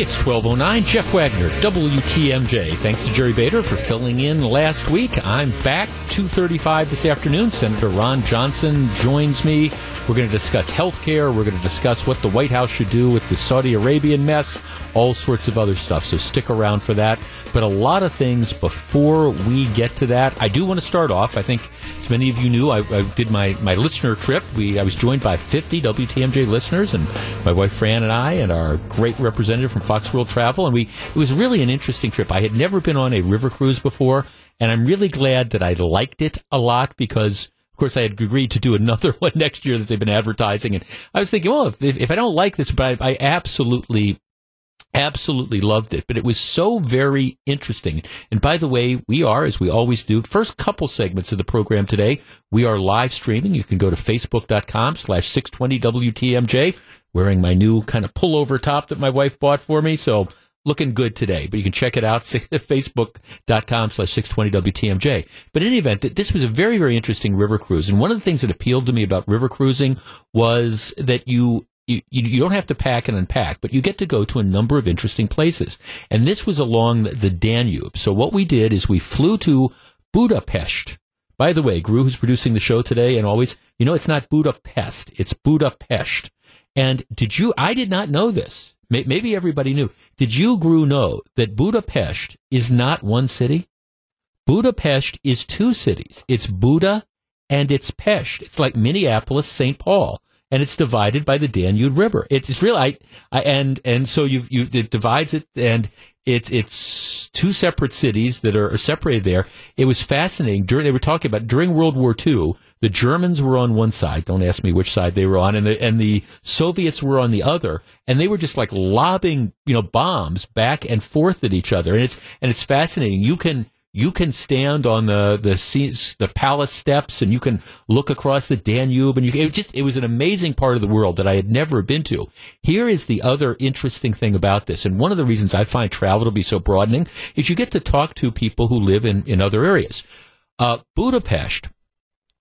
It's 1209. Jeff Wagner, WTMJ. Thanks to Jerry Bader for filling in last week. I'm back 2.35 this afternoon. Senator Ron Johnson joins me. We're going to discuss health care. We're going to discuss what the White House should do with the Saudi Arabian mess, all sorts of other stuff. So stick around for that. But a lot of things before we get to that. I do want to start off. I think, as many of you knew, I, I did my, my listener trip. We I was joined by 50 WTMJ listeners, and my wife Fran and I, and our great representative from Fox World Travel. And we it was really an interesting trip. I had never been on a river cruise before, and I'm really glad that I liked it a lot because of course, I had agreed to do another one next year that they've been advertising. And I was thinking, well, if, if I don't like this, but I, I absolutely absolutely loved it, but it was so very interesting. And by the way, we are, as we always do, first couple segments of the program today, we are live streaming. You can go to facebook.com slash 620WTMJ, wearing my new kind of pullover top that my wife bought for me. So looking good today, but you can check it out, facebook.com slash 620WTMJ. But in any event, this was a very, very interesting river cruise. And one of the things that appealed to me about river cruising was that you you, you don't have to pack and unpack, but you get to go to a number of interesting places. And this was along the Danube. So what we did is we flew to Budapest. By the way, Gru, who's producing the show today and always, you know, it's not Budapest, it's Budapest. And did you, I did not know this. Maybe everybody knew. Did you, Gru, know that Budapest is not one city? Budapest is two cities. It's Buda and it's Pest. It's like Minneapolis, St. Paul and it's divided by the Danube River. It's, it's really, I, I, and, and so you, you, it divides it and it's, it's two separate cities that are, separated there. It was fascinating. During, they were talking about during World War II, the Germans were on one side. Don't ask me which side they were on, and the and the Soviets were on the other, and they were just like lobbing, you know, bombs back and forth at each other. And it's and it's fascinating. You can you can stand on the the the palace steps and you can look across the Danube and you it just it was an amazing part of the world that I had never been to. Here is the other interesting thing about this, and one of the reasons I find travel to be so broadening is you get to talk to people who live in in other areas. Uh, Budapest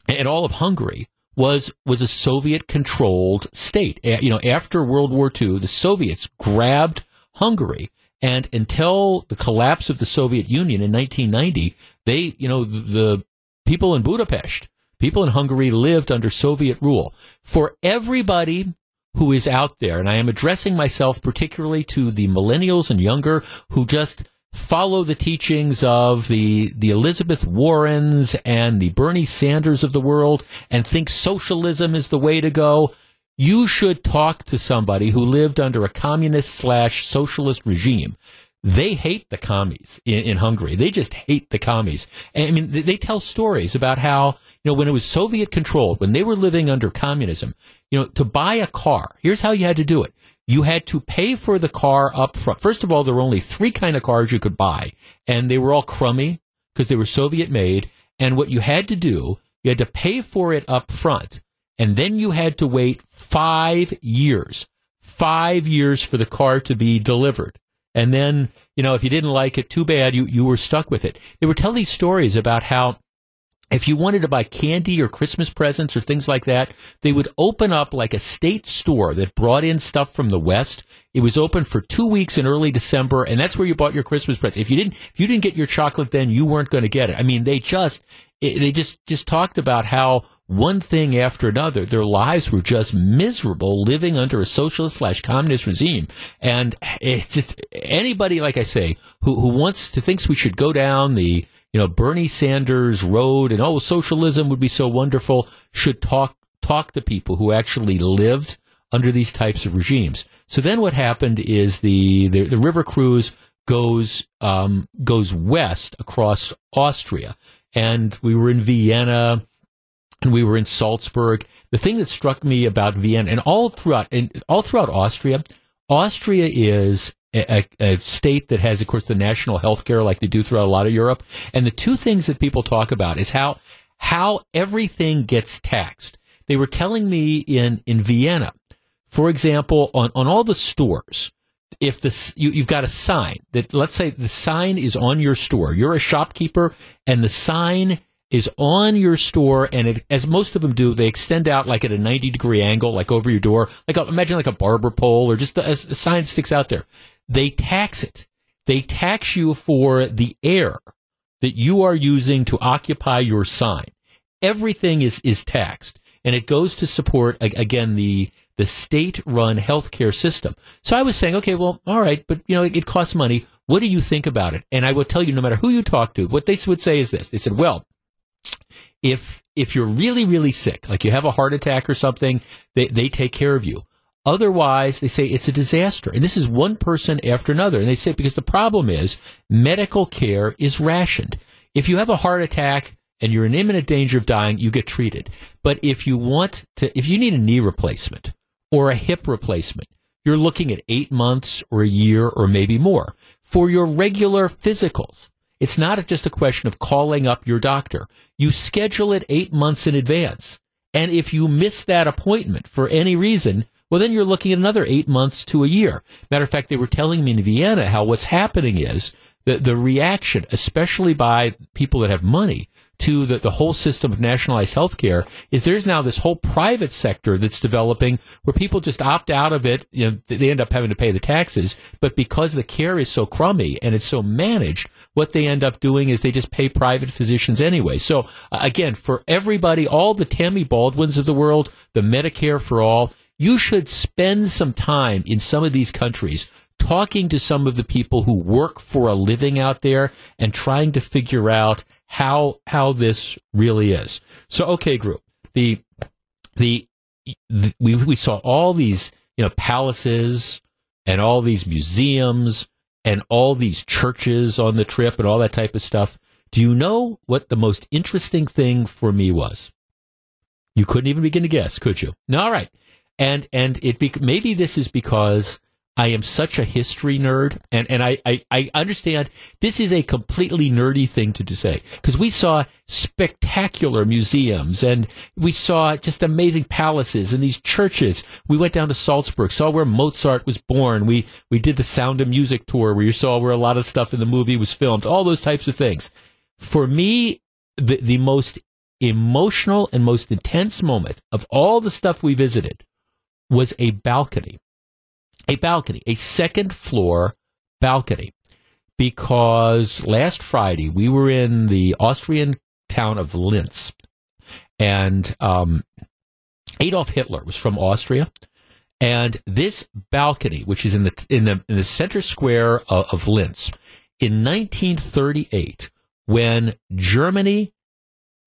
and all of Hungary was was a Soviet controlled state. You know, after World War II, the Soviets grabbed Hungary and until the collapse of the Soviet Union in 1990, they, you know, the, the people in Budapest, people in Hungary lived under Soviet rule. For everybody who is out there, and I am addressing myself particularly to the millennials and younger who just follow the teachings of the the Elizabeth Warrens and the Bernie Sanders of the world and think socialism is the way to go you should talk to somebody who lived under a communist slash socialist regime. They hate the commies in, in, Hungary. They just hate the commies. And, I mean, they, they tell stories about how, you know, when it was Soviet controlled, when they were living under communism, you know, to buy a car, here's how you had to do it. You had to pay for the car up front. First of all, there were only three kind of cars you could buy, and they were all crummy because they were Soviet made. And what you had to do, you had to pay for it up front and then you had to wait five years, five years for the car to be delivered. And then, you know, if you didn't like it, too bad, you, you were stuck with it. They were telling these stories about how if you wanted to buy candy or Christmas presents or things like that, they would open up like a state store that brought in stuff from the West. It was open for two weeks in early December, and that's where you bought your Christmas presents. If you didn't, if you didn't get your chocolate then, you weren't going to get it. I mean, they just, they just, just talked about how one thing after another. Their lives were just miserable living under a socialist slash communist regime. And it's just anybody, like I say, who, who wants to thinks we should go down the, you know, Bernie Sanders road and oh, socialism would be so wonderful should talk, talk to people who actually lived under these types of regimes. So then what happened is the, the, the river cruise goes, um, goes west across Austria. And we were in Vienna and we were in Salzburg. The thing that struck me about Vienna and all throughout and all throughout Austria, Austria is a, a, state that has, of course, the national health care like they do throughout a lot of Europe. And the two things that people talk about is how how everything gets taxed. They were telling me in in Vienna, for example, on on all the stores, if the you, you've got a sign that let's say the sign is on your store, you're a shopkeeper, and the sign is on your store, and it, as most of them do, they extend out like at a 90 degree angle, like over your door. Like imagine like a barber pole or just a, a sign sticks out there. They tax it. They tax you for the air that you are using to occupy your sign. Everything is, is taxed and it goes to support again the the state run healthcare system. So I was saying, okay, well, all right, but you know, it, it costs money. What do you think about it? And I will tell you, no matter who you talk to, what they would say is this: they said, well, if if you're really really sick, like you have a heart attack or something, they they take care of you. Otherwise, they say it's a disaster. And this is one person after another. And they say because the problem is medical care is rationed. If you have a heart attack and you're in imminent danger of dying, you get treated. But if you want to, if you need a knee replacement or a hip replacement, you're looking at eight months or a year or maybe more. For your regular physicals, it's not just a question of calling up your doctor. You schedule it eight months in advance. And if you miss that appointment for any reason, well, then you're looking at another eight months to a year. Matter of fact, they were telling me in Vienna how what's happening is that the reaction, especially by people that have money, to the, the whole system of nationalized health care is there's now this whole private sector that's developing where people just opt out of it. You know, they end up having to pay the taxes, but because the care is so crummy and it's so managed, what they end up doing is they just pay private physicians anyway. So uh, again, for everybody, all the Tammy Baldwins of the world, the Medicare for all, you should spend some time in some of these countries talking to some of the people who work for a living out there and trying to figure out how how this really is. So, okay, Gru, the the, the we we saw all these you know palaces and all these museums and all these churches on the trip and all that type of stuff. Do you know what the most interesting thing for me was? You couldn't even begin to guess, could you? No, all right. And and it be, maybe this is because I am such a history nerd, and, and I, I, I understand this is a completely nerdy thing to, to say because we saw spectacular museums and we saw just amazing palaces and these churches. We went down to Salzburg, saw where Mozart was born. We we did the Sound of Music tour where you saw where a lot of stuff in the movie was filmed. All those types of things. For me, the the most emotional and most intense moment of all the stuff we visited was a balcony a balcony, a second floor balcony, because last Friday we were in the Austrian town of Linz, and um, Adolf Hitler was from Austria, and this balcony, which is in the in the in the center square of, of Linz, in 1938, when Germany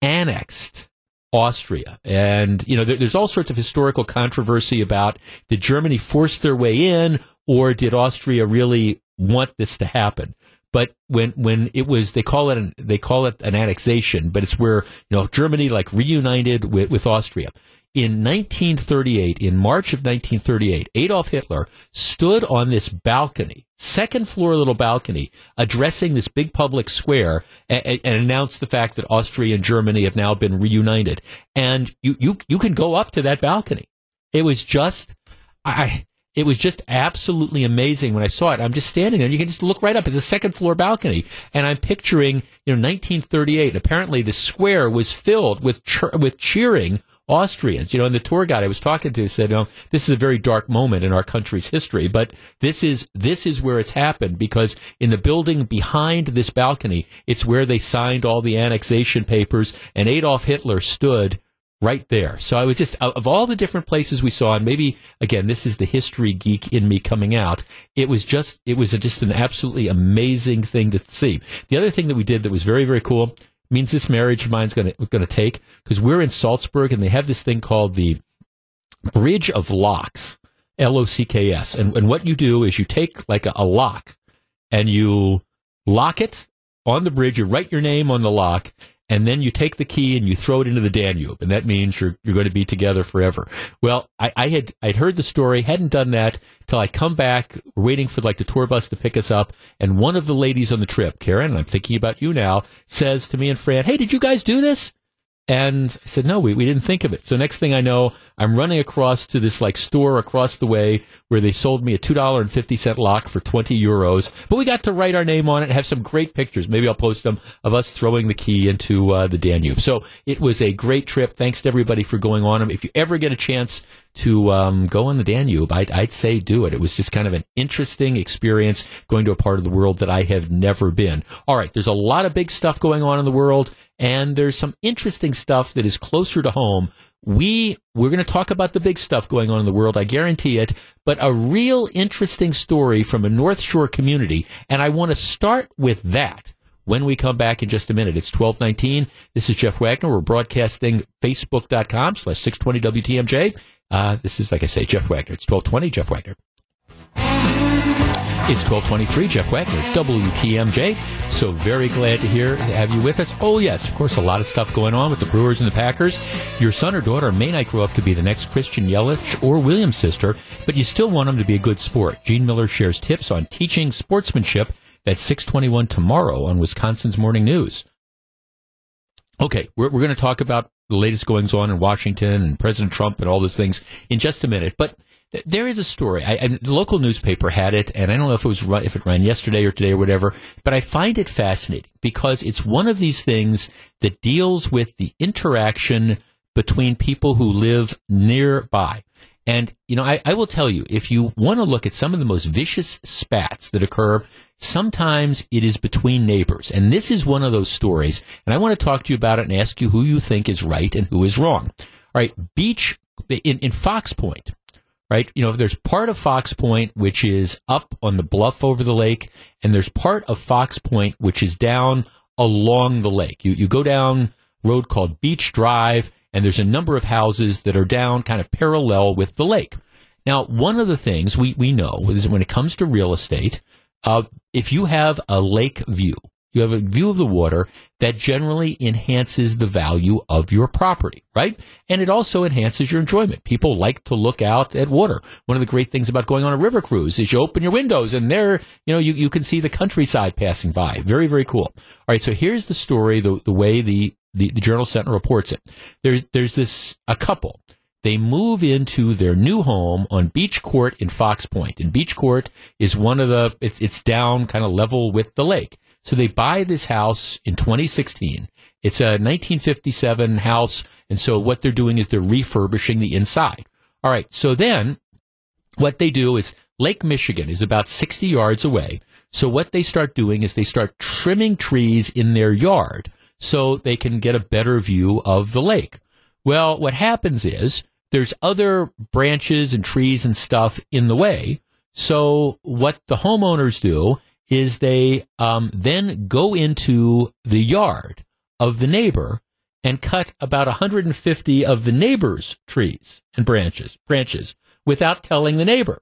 annexed Austria. And, you know, there, there's all sorts of historical controversy about did Germany force their way in or did Austria really want this to happen? But when, when it was, they call it an, they call it an annexation, but it's where, you know, Germany like reunited with, with Austria in 1938, in March of 1938, Adolf Hitler stood on this balcony, second floor little balcony, addressing this big public square and, and, announced the fact that Austria and Germany have now been reunited. And you, you, you can go up to that balcony. It was just, I, it was just absolutely amazing when I saw it. I'm just standing there. You can just look right up. It's a second floor balcony, and I'm picturing, you know, 1938. Apparently, the square was filled with with cheering Austrians. You know, and the tour guide I was talking to said, you know, this is a very dark moment in our country's history, but this is this is where it's happened because in the building behind this balcony, it's where they signed all the annexation papers, and Adolf Hitler stood right there. So I was just of all the different places we saw, and maybe again, this is the history geek in me coming out. It was just it was just an absolutely amazing thing to see. The other thing that we did that was very very cool means this marriage of going to going to take because we're in Salzburg and they have this thing called the Bridge of Locks, L O C K S, and and what you do is you take like a, a lock and you lock it on the bridge. You write your name on the lock, and then you take the key and you throw it into the Danube, and that means you're you're going to be together forever. Well, I, I had I'd heard the story, hadn't done that till I come back, waiting for like the tour bus to pick us up, and one of the ladies on the trip, Karen, I'm thinking about you now, says to me and Fran, "Hey, did you guys do this?" And I said, no, we, we didn't think of it. So next thing I know, I'm running across to this like store across the way where they sold me a $2.50 lock for 20 euros. But we got to write our name on it have some great pictures. Maybe I'll post them of us throwing the key into uh, the Danube. So it was a great trip. Thanks to everybody for going on them. If you ever get a chance to um, go on the Danube, I'd, I'd say do it. It was just kind of an interesting experience going to a part of the world that I have never been. All right, there's a lot of big stuff going on in the world and there's some interesting stuff that is closer to home. We we're going to talk about the big stuff going on in the world, I guarantee it, but a real interesting story from a North Shore community, and I want to start with that when we come back in just a minute. It's 1219. This is Jeff Wagner. We're broadcasting facebook.com slash 620 WTMJ. Uh, this is, like I say, Jeff Wagner. It's 1220, Jeff Wagner. It's 1223, Jeff Wagner, WTMJ. So very glad to hear, have you with us. Oh, yes, of course, a lot of stuff going on with the Brewers and the Packers. Your son or daughter may not grow up to be the next Christian Yelich or Williams sister, but you still want them to be a good sport. Gene Miller shares tips on teaching sportsmanship. That's 621 tomorrow on Wisconsin's Morning News. Okay, we're, we're going to talk about the latest goings on in Washington and President Trump and all those things in just a minute. But there is a story. I, I, the local newspaper had it, and I don't know if it was if it ran yesterday or today or whatever. But I find it fascinating because it's one of these things that deals with the interaction between people who live nearby. And you know, I, I will tell you, if you want to look at some of the most vicious spats that occur, sometimes it is between neighbors. And this is one of those stories. And I want to talk to you about it and ask you who you think is right and who is wrong. All right, Beach in, in Fox Point right? You know, there's part of Fox Point which is up on the bluff over the lake, and there's part of Fox Point which is down along the lake. You you go down road called Beach Drive, and there's a number of houses that are down kind of parallel with the lake. Now, one of the things we, we know is when it comes to real estate, uh, if you have a lake view, you have a view of the water that generally enhances the value of your property, right? And it also enhances your enjoyment. People like to look out at water. One of the great things about going on a river cruise is you open your windows and there, you know, you, you can see the countryside passing by. Very, very cool. All right. So here's the story, the, the way the, the, the Journal Sentinel reports it. There's, there's this, a couple. They move into their new home on Beach Court in Fox Point. And Beach Court is one of the, it's, it's down kind of level with the lake. So they buy this house in 2016. It's a 1957 house. And so what they're doing is they're refurbishing the inside. All right. So then what they do is Lake Michigan is about 60 yards away. So what they start doing is they start trimming trees in their yard so they can get a better view of the lake. Well, what happens is there's other branches and trees and stuff in the way. So what the homeowners do is they um, then go into the yard of the neighbor and cut about 150 of the neighbor's trees and branches branches without telling the neighbor.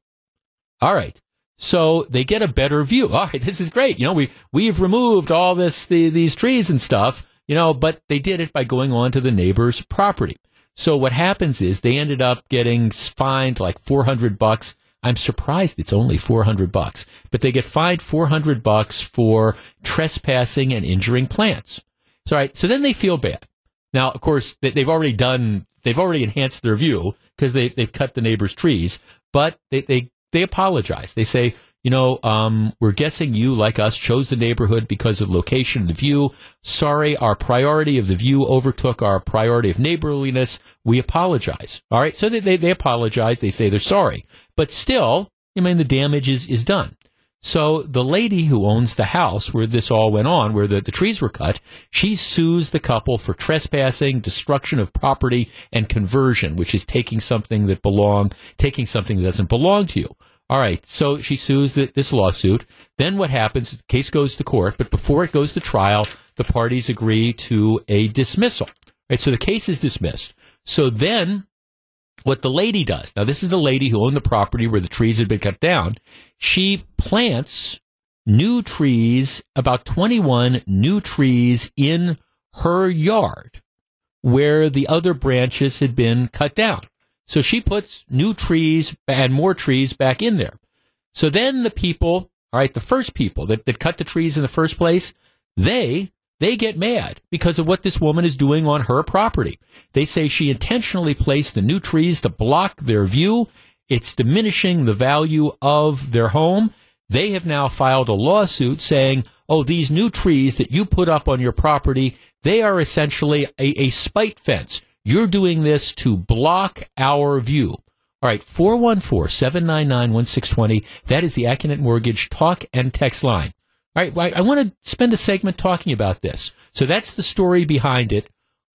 All right. So they get a better view. All right, this is great. You know, we we've removed all this the, these trees and stuff, you know, but they did it by going onto the neighbor's property. So what happens is they ended up getting fined like 400 bucks I'm surprised it's only 400 bucks, but they get fined 400 bucks for trespassing and injuring plants. So, right, so then they feel bad. Now, of course, they've already done, they've already enhanced their view because they, they've cut the neighbor's trees, but they, they, they apologize. They say, you know, um, we're guessing you, like us, chose the neighborhood because of location and the view. Sorry, our priority of the view overtook our priority of neighborliness. We apologize. All right. So they, they, they apologize. They say they're sorry. But still, I mean, the damage is, is done. So the lady who owns the house where this all went on, where the, the trees were cut, she sues the couple for trespassing, destruction of property, and conversion, which is taking something that belong, taking something that doesn't belong to you. All right, so she sues the, this lawsuit. Then what happens? The case goes to court, but before it goes to trial, the parties agree to a dismissal. Right, so the case is dismissed. So then, what the lady does now, this is the lady who owned the property where the trees had been cut down. She plants new trees, about 21 new trees in her yard where the other branches had been cut down. So she puts new trees and more trees back in there. So then the people, all right, the first people that, that cut the trees in the first place, they they get mad because of what this woman is doing on her property. They say she intentionally placed the new trees to block their view. It's diminishing the value of their home. They have now filed a lawsuit saying, oh, these new trees that you put up on your property, they are essentially a, a spite fence. You're doing this to block our view. All right, 414 799 1620. That is the Accunet Mortgage talk and text line. All right, I want to spend a segment talking about this. So that's the story behind it.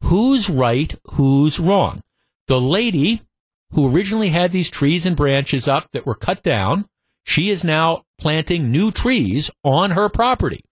Who's right? Who's wrong? The lady who originally had these trees and branches up that were cut down, she is now planting new trees on her property.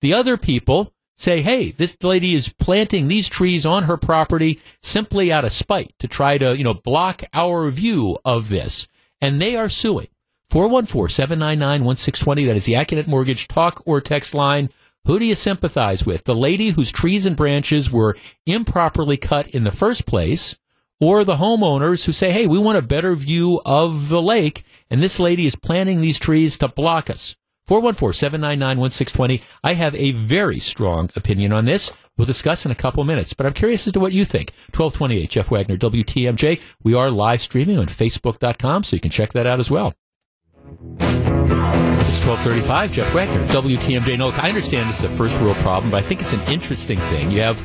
The other people say, hey, this lady is planting these trees on her property simply out of spite to try to, you know, block our view of this. And they are suing. 414-799-1620. That is the Accunet Mortgage talk or text line. Who do you sympathize with? The lady whose trees and branches were improperly cut in the first place, or the homeowners who say, hey, we want a better view of the lake, and this lady is planting these trees to block us. 414-799-1620. I have a very strong opinion on this. We'll discuss in a couple minutes, but I'm curious as to what you think. 1228 Jeff Wagner, WTMJ. We are live streaming on Facebook.com, so you can check that out as well. It's 1235, Jeff Wagner, WTMJ. No, I understand this is a first world problem, but I think it's an interesting thing. You have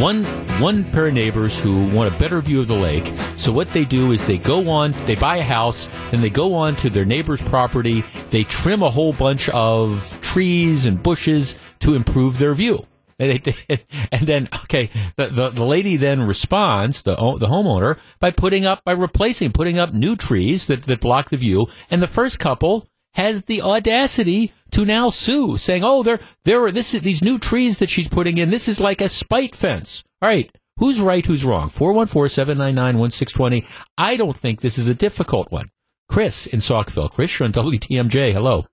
one, one pair of neighbors who want a better view of the lake. So what they do is they go on, they buy a house, then they go on to their neighbor's property, they trim a whole bunch of trees and bushes to improve their view. And, then, okay, the, the, the, lady then responds, the, the homeowner, by putting up, by replacing, putting up new trees that, that block the view. And the first couple has the audacity to now sue, saying, oh, there, there are this, these new trees that she's putting in. This is like a spite fence. All right. Who's right? Who's wrong? 414-799-1620. I don't think this is a difficult one. Chris in Saukville. Chris, you're on WTMJ. Hello.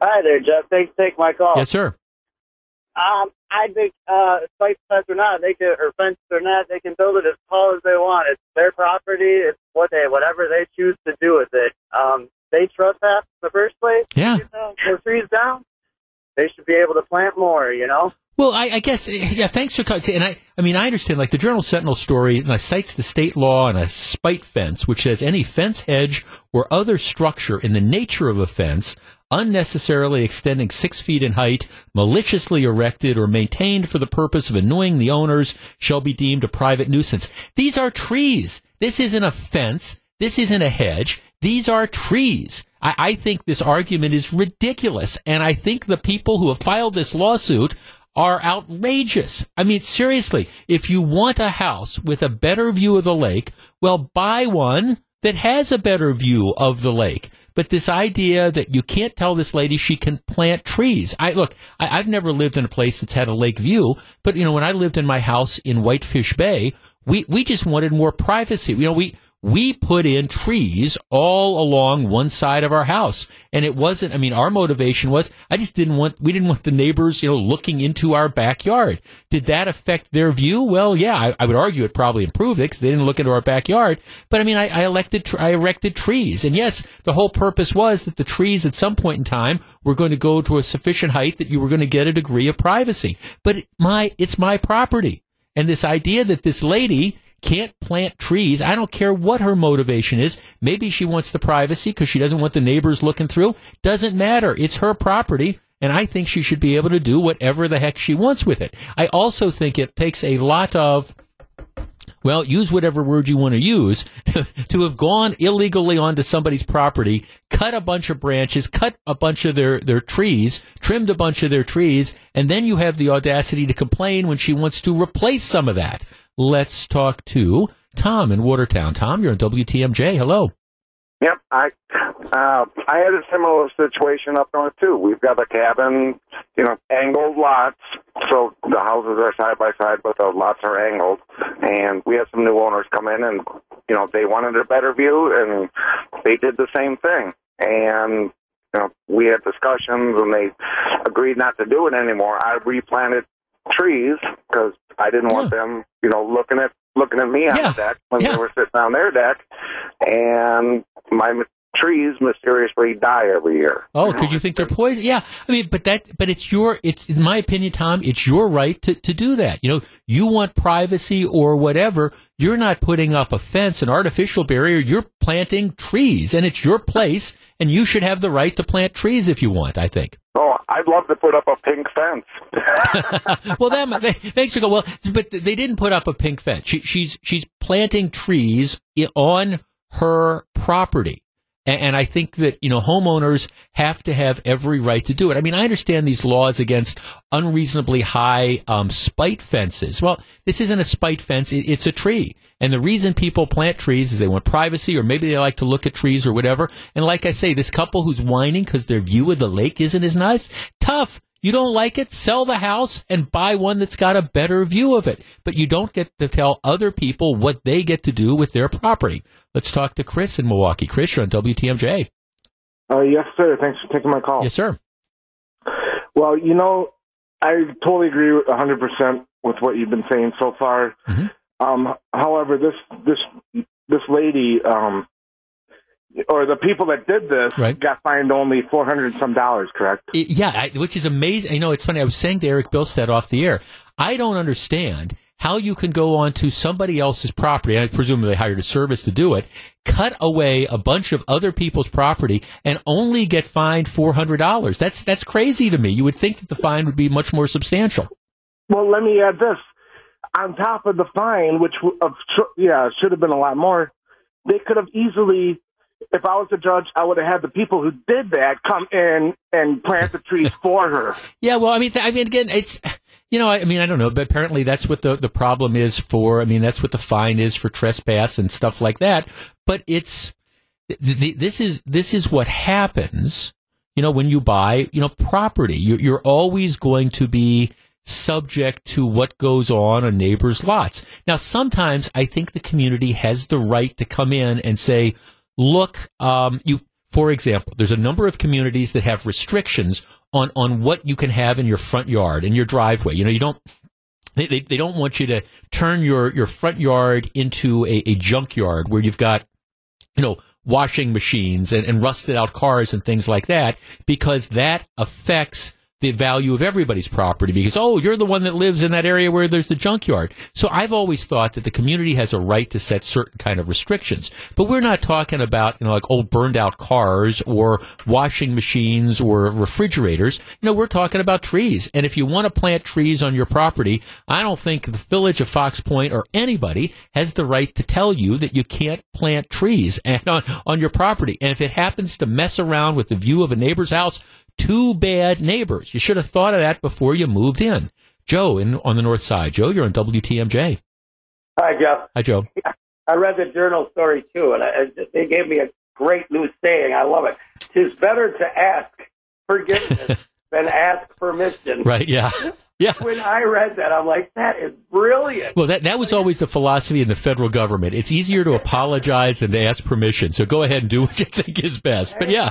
Hi there, Jeff. Thanks for taking my call. Yes, sir. Um, I think uh, spite fence or not, they can or fence or not, they can build it as tall as they want. It's their property. It's what they whatever they choose to do with it. Um, they trespass in the first place. Yeah, you know, their trees down. They should be able to plant more. You know. Well, I, I, guess, yeah, thanks for cutting. And I, I mean, I understand, like the Journal Sentinel story and cites the state law on a spite fence, which says any fence, hedge, or other structure in the nature of a fence unnecessarily extending six feet in height, maliciously erected or maintained for the purpose of annoying the owners shall be deemed a private nuisance. These are trees. This isn't a fence. This isn't a hedge. These are trees. I, I think this argument is ridiculous. And I think the people who have filed this lawsuit are outrageous. I mean, seriously, if you want a house with a better view of the lake, well, buy one that has a better view of the lake. But this idea that you can't tell this lady she can plant trees. I look, I, I've never lived in a place that's had a lake view, but you know, when I lived in my house in Whitefish Bay, we, we just wanted more privacy. You know, we, we put in trees all along one side of our house. And it wasn't, I mean, our motivation was, I just didn't want, we didn't want the neighbors, you know, looking into our backyard. Did that affect their view? Well, yeah, I, I would argue it probably improved it because they didn't look into our backyard. But I mean, I, I elected, I erected trees. And yes, the whole purpose was that the trees at some point in time were going to go to a sufficient height that you were going to get a degree of privacy. But my, it's my property. And this idea that this lady can't plant trees. I don't care what her motivation is. Maybe she wants the privacy because she doesn't want the neighbors looking through. Doesn't matter. It's her property. And I think she should be able to do whatever the heck she wants with it. I also think it takes a lot of, well, use whatever word you want to use, to, have gone illegally onto somebody's property, cut a bunch of branches, cut a bunch of their, their trees, trimmed a bunch of their trees, and then you have the audacity to complain when she wants to replace some of that. Let's talk to Tom in Watertown. Tom, you're on WTMJ. Hello. Yep, I uh, I had a similar situation up north too. We've got a cabin, you know, angled lots, so the houses are side by side, but the lots are angled. And we had some new owners come in, and you know, they wanted a better view, and they did the same thing. And you know, we had discussions, and they agreed not to do it anymore. I replanted trees because I didn't want them, you know, looking at looking at me on yeah. the deck when yeah. they were sitting on their deck. And my trees mysteriously die every year. Oh, could you think they're poison? Yeah, I mean, but that, but it's your, it's in my opinion, Tom, it's your right to to do that. You know, you want privacy or whatever. You're not putting up a fence, an artificial barrier. You're planting trees, and it's your place, and you should have the right to plant trees if you want. I think. Oh, I'd love to put up a pink fence. well, that thanks for going. Well, but they didn't put up a pink fence. She, she's she's planting trees on her property. And I think that, you know, homeowners have to have every right to do it. I mean, I understand these laws against unreasonably high um, spite fences. Well, this isn't a spite fence, it's a tree. And the reason people plant trees is they want privacy or maybe they like to look at trees or whatever. And like I say, this couple who's whining because their view of the lake isn't as nice, tough. You don't like it? Sell the house and buy one that's got a better view of it. But you don't get to tell other people what they get to do with their property. Let's talk to Chris in Milwaukee. Chris, you're on WTMJ. Uh, yes, sir. Thanks for taking my call. Yes, sir. Well, you know, I totally agree with 100% with what you've been saying so far. Mm-hmm. Um, however, this this this lady, um, or the people that did this right. got fined only four hundred some dollars, correct? Yeah, I, which is amazing. You know, it's funny. I was saying to Eric Bilstead off the air, I don't understand how you can go onto somebody else's property, and I presume they hired a service to do it, cut away a bunch of other people's property, and only get fined four hundred dollars. That's that's crazy to me. You would think that the fine would be much more substantial. Well, let me add this: on top of the fine, which of yeah should have been a lot more, they could have easily if I was a judge, I would have had the people who did that come in and plant the trees for her. Yeah, well, I mean, I mean, again, it's you know, I mean, I don't know, but apparently that's what the the problem is for. I mean, that's what the fine is for trespass and stuff like that. But it's the, this is this is what happens. You know, when you buy, you know, property, you're, you're always going to be subject to what goes on on neighbors' lots. Now, sometimes I think the community has the right to come in and say, look, um, you, for example, there's a number of communities that have restrictions on, on what you can have in your front yard and your driveway. You know, you don't, they, they, they, don't want you to turn your, your front yard into a, a junkyard where you've got, you know, washing machines and, and rusted out cars and things like that because that affects the value of everybody's property because, oh, you're the one that lives in that area where there's the junkyard. So I've always thought that the community has a right to set certain kind of restrictions. But we're not talking about, you know, like old burned out cars or washing machines or refrigerators. You know, we're talking about trees. And if you want to plant trees on your property, I don't think the village of Fox Point or anybody has the right to tell you that you can't plant trees and on, on your property. And if it happens to mess around with the view of a neighbor's house, too bad neighbors. You should have thought of that before you moved in. Joe in on the north side. Joe, you're on WTMJ. Hi, Jeff. Hi, Joe. I read the journal story too, and I, they gave me a great new saying. I love it. Tis better to ask forgiveness than ask permission. Right? Yeah. Yeah. When I read that, I'm like, that is brilliant. Well, that, that was always the philosophy in the federal government. It's easier to apologize than to ask permission. So go ahead and do what you think is best. But yeah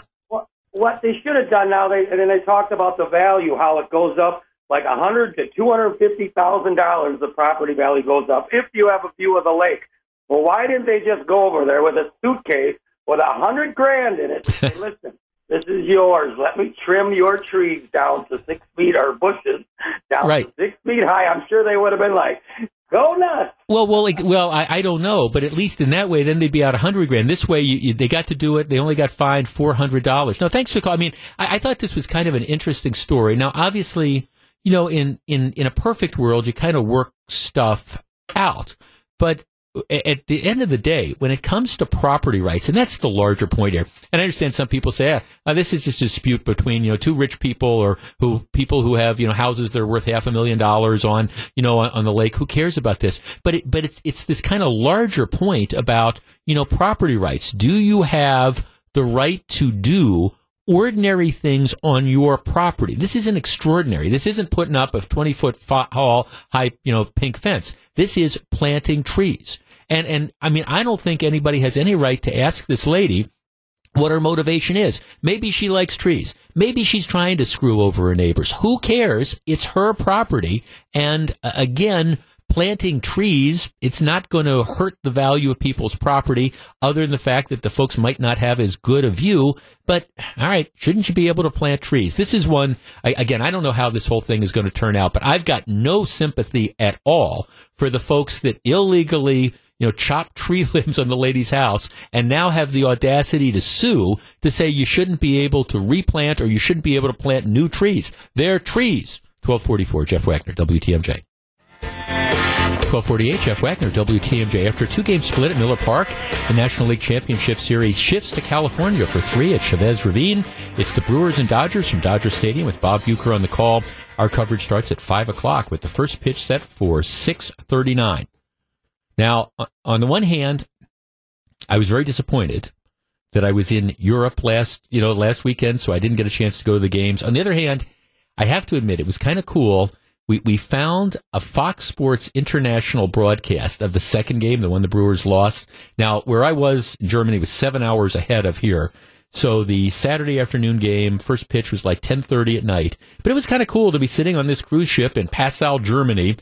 what they should have done now, they and then they talked about the value, how it goes up like a hundred to two hundred fifty thousand dollars. The property value goes up if you have a view of the lake. Well, why didn't they just go over there with a suitcase with a hundred grand in it? Say, Listen, this is yours. Let me trim your trees down to six feet or bushes down right. to six feet high. I'm sure they would have been like, Go nuts. Well, well, like, well, I, I don't know, but at least in that way, then they'd be out a hundred grand. This way, you, you, they got to do it. They only got fined four hundred dollars. No, thanks for calling. I mean, I, I thought this was kind of an interesting story. Now, obviously, you know, in in in a perfect world, you kind of work stuff out, but at the end of the day, when it comes to property rights, and that's the larger point here, and I understand some people say, ah, uh, this is just a dispute between, you know, two rich people or who, people who have, you know, houses that are worth half a million dollars on, you know, on, on the lake. Who cares about this? But it, but it's, it's this kind of larger point about, you know, property rights. Do you have the right to do ordinary things on your property. This isn't extraordinary. This isn't putting up a 20 foot tall, high, you know, pink fence. This is planting trees. And, and I mean, I don't think anybody has any right to ask this lady what her motivation is. Maybe she likes trees. Maybe she's trying to screw over her neighbors. Who cares? It's her property. And uh, again, planting trees, it's not going to hurt the value of people's property other than the fact that the folks might not have as good a view. But all right, shouldn't you be able to plant trees? This is one, I, again, I don't know how this whole thing is going to turn out, but I've got no sympathy at all for the folks that illegally you know, chop tree limbs on the lady's house and now have the audacity to sue to say you shouldn't be able to replant or you shouldn't be able to plant new trees. They're trees. 1244, Jeff Wagner, WTMJ. 1248, Jeff Wagner, WTMJ. After a two-game split at Miller Park, the National League Championship Series shifts to California for three at Chavez Ravine. It's the Brewers and Dodgers from Dodger Stadium with Bob Uecker on the call. Our coverage starts at 5 o'clock with the first pitch set for 639. Now, on the one hand, I was very disappointed that I was in Europe last, you know, last weekend, so I didn't get a chance to go to the games. On the other hand, I have to admit it was kind of cool we, we found a Fox Sports international broadcast of the second game, the one the Brewers lost. Now, where I was in Germany was seven hours ahead of here. So the Saturday afternoon game, first pitch was like 10:30 at night. But it was kind of cool to be sitting on this cruise ship in Passau, Germany,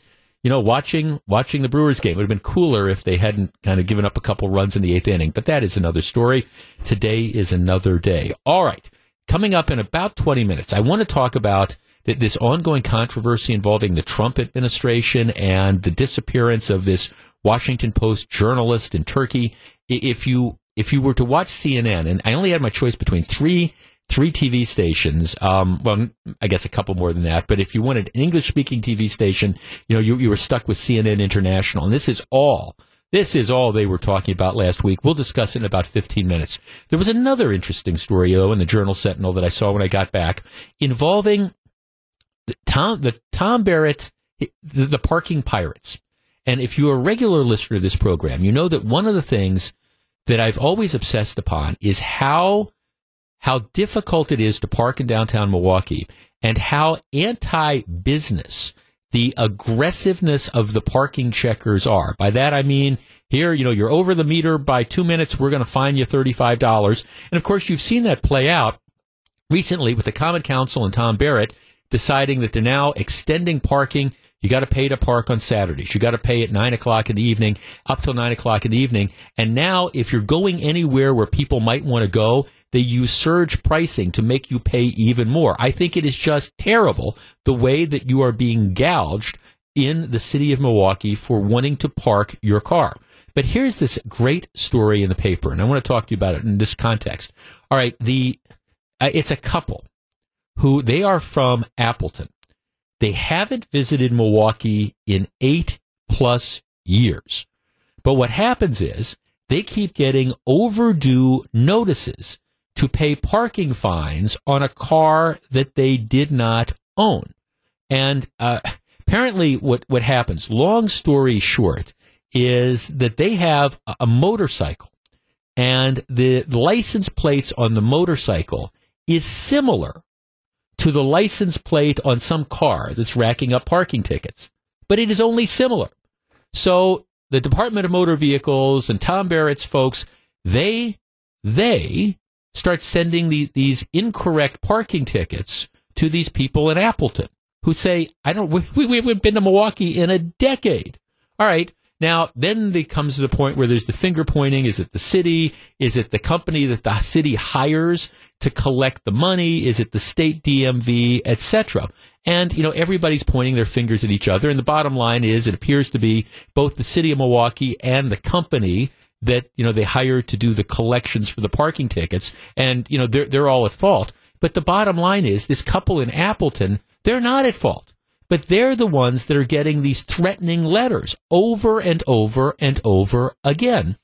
you know, watching watching the Brewers game. It would have been cooler if they hadn't kind of given up a couple runs in the eighth inning. But that is another story. Today is another day. All right, coming up in about 20 minutes, I want to talk about this ongoing controversy involving the Trump administration and the disappearance of this Washington Post journalist in Turkey. If you if you were to watch CNN, and I only had my choice between three three TV stations, um, well, I guess a couple more than that, but if you wanted an English speaking TV station, you know, you, you were stuck with CNN International, and this is all. This is all they were talking about last week. We'll discuss it in about 15 minutes. There was another interesting story, though, in the Journal Sentinel that I saw when I got back involving the Tom, the Tom Barrett, the, the parking pirates. And if you're a regular listener to this program, you know that one of the things that I've always obsessed upon is how how difficult it is to park in downtown Milwaukee and how anti-business the aggressiveness of the parking checkers are. By that I mean here, you know, you're over the meter by two minutes, we're going to fine you $35. And of course, you've seen that play out recently with the Common Council and Tom Barrett deciding that they're now extending parking. You got to pay to park on Saturdays. You got to pay at nine o'clock in the evening, up till nine o'clock in the evening. And now, if you're going anywhere where people might want to go, they use surge pricing to make you pay even more. I think it is just terrible the way that you are being gouged in the city of Milwaukee for wanting to park your car. But here's this great story in the paper, and I want to talk to you about it in this context. All right, the uh, it's a couple who they are from Appleton. They haven't visited Milwaukee in eight plus years. But what happens is they keep getting overdue notices to pay parking fines on a car that they did not own. And uh, apparently, what, what happens, long story short, is that they have a, a motorcycle, and the, the license plates on the motorcycle is similar to the license plate on some car that's racking up parking tickets, but it is only similar. So the Department of Motor Vehicles and Tom Barrett's folks, they they start sending the, these incorrect parking tickets to these people in Appleton who say, "I don't. We, we, we haven't been to Milwaukee in a decade. All right, now, then it comes to the point where there's the finger pointing. Is it the city? Is it the company that the city hires to collect the money? Is it the state DMV, etc.? And, you know, everybody's pointing their fingers at each other. And the bottom line is it appears to be both the city of Milwaukee and the company that, you know, they hired to do the collections for the parking tickets. And, you know, they're, they're all at fault. But the bottom line is this couple in Appleton, they're not at fault but they're the ones that are getting these threatening letters over and over and over again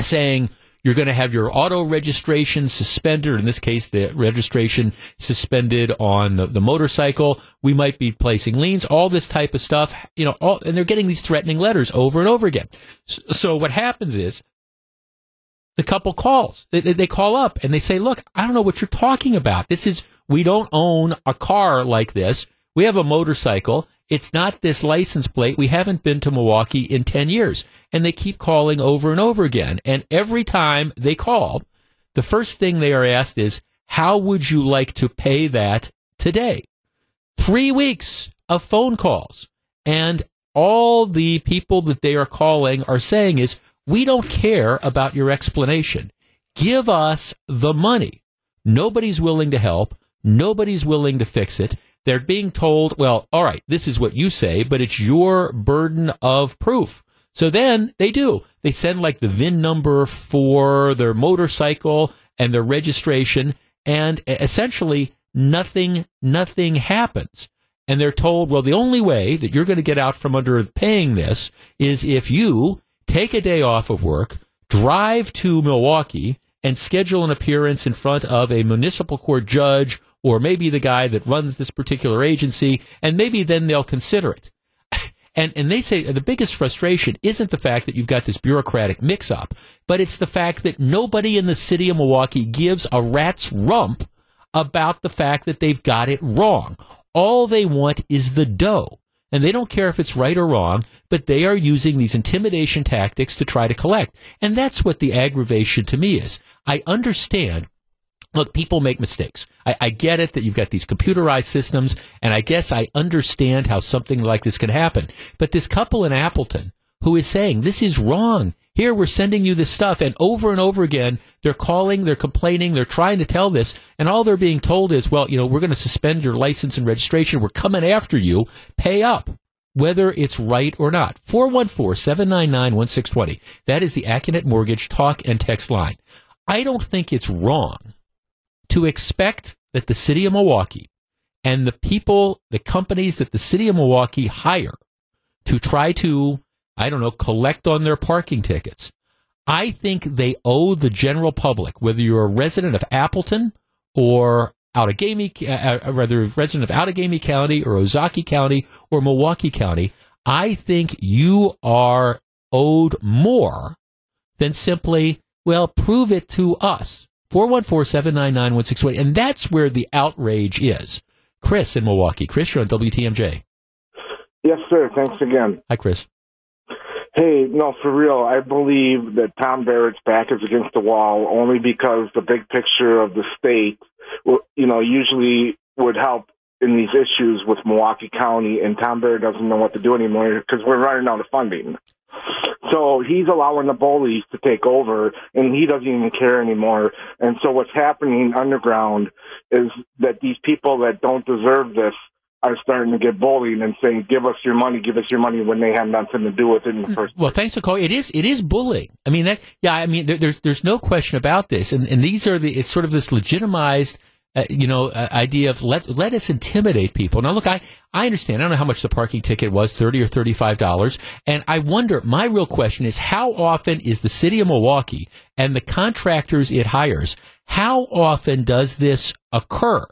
saying, you're going to have your auto registration suspended, in this case, the registration suspended on the, the, motorcycle. We might be placing liens, all this type of stuff, you know, all, and they're getting these threatening letters over and over again. So, so what happens is the couple calls, they, they call up and they say, look, I don't know what you're talking about. This is, we don't own a car like this. We have a motorcycle. It's not this license plate. We haven't been to Milwaukee in 10 years. And they keep calling over and over again. And every time they call, the first thing they are asked is, how would you like to pay that today? Three weeks of phone calls. And all the people that they are calling are saying is, we don't care about your explanation. Give us the money. Nobody's willing to help. Nobody's willing to fix it. They're being told, well, all right, this is what you say, but it's your burden of proof. So then they do. They send like the VIN number for their motorcycle and their registration, and essentially nothing, nothing happens. And they're told, well, the only way that you're going to get out from under paying this is if you take a day off of work, drive to Milwaukee, and schedule an appearance in front of a municipal court judge or maybe the guy that runs this particular agency, and maybe then they'll consider it. And, and they say the biggest frustration isn't the fact that you've got this bureaucratic mix up, but it's the fact that nobody in the city of Milwaukee gives a rat's rump about the fact that they've got it wrong. All they want is the dough. And they don't care if it's right or wrong, but they are using these intimidation tactics to try to collect. And that's what the aggravation to me is. I understand Look, people make mistakes. I, I, get it that you've got these computerized systems, and I guess I understand how something like this can happen. But this couple in Appleton who is saying this is wrong. Here we're sending you this stuff, and over and over again they're calling, they're complaining, they're trying to tell this, and all they're being told is, well, you know, we're going to suspend your license and registration. We're coming after you. Pay up whether it's right or not. 414-799-1620. That is the Accunet Mortgage talk and text line. I don't think it's wrong to expect that the city of Milwaukee and the people, the companies that the city of Milwaukee hire to try to, I don't know, collect on their parking tickets. I think they owe the general public, whether you're a resident of Appleton or Outagamie, uh, uh rather resident of Outagamie County or Ozaukee County or Milwaukee County, I think you are owed more than simply, well, prove it to us. 414-799-1620. And that's where the outrage is. Chris in Milwaukee. Chris, you're on WTMJ. Yes, sir. Thanks again. Hi, Chris. Hey, no, for real. I believe that Tom Barrett's back is against the wall only because the big picture of the state, you know, usually would help in these issues with Milwaukee County, and Tom Barrett doesn't know what to do anymore because we're running out of funding. So he's allowing the bullies to take over, and he doesn't even care anymore. And so what's happening underground is that these people that don't deserve this are starting to get bullied and saying, "Give us your money, give us your money," when they have nothing to do with it in the hmm. first. Well, thanks calling. It is it is bullying. I mean that. Yeah, I mean there, there's there's no question about this, and and these are the it's sort of this legitimized uh, you know, uh, idea of let let us intimidate people. Now, look, I I understand. I don't know how much the parking ticket was, thirty or thirty five dollars, and I wonder. My real question is, how often is the city of Milwaukee and the contractors it hires? How often does this occur?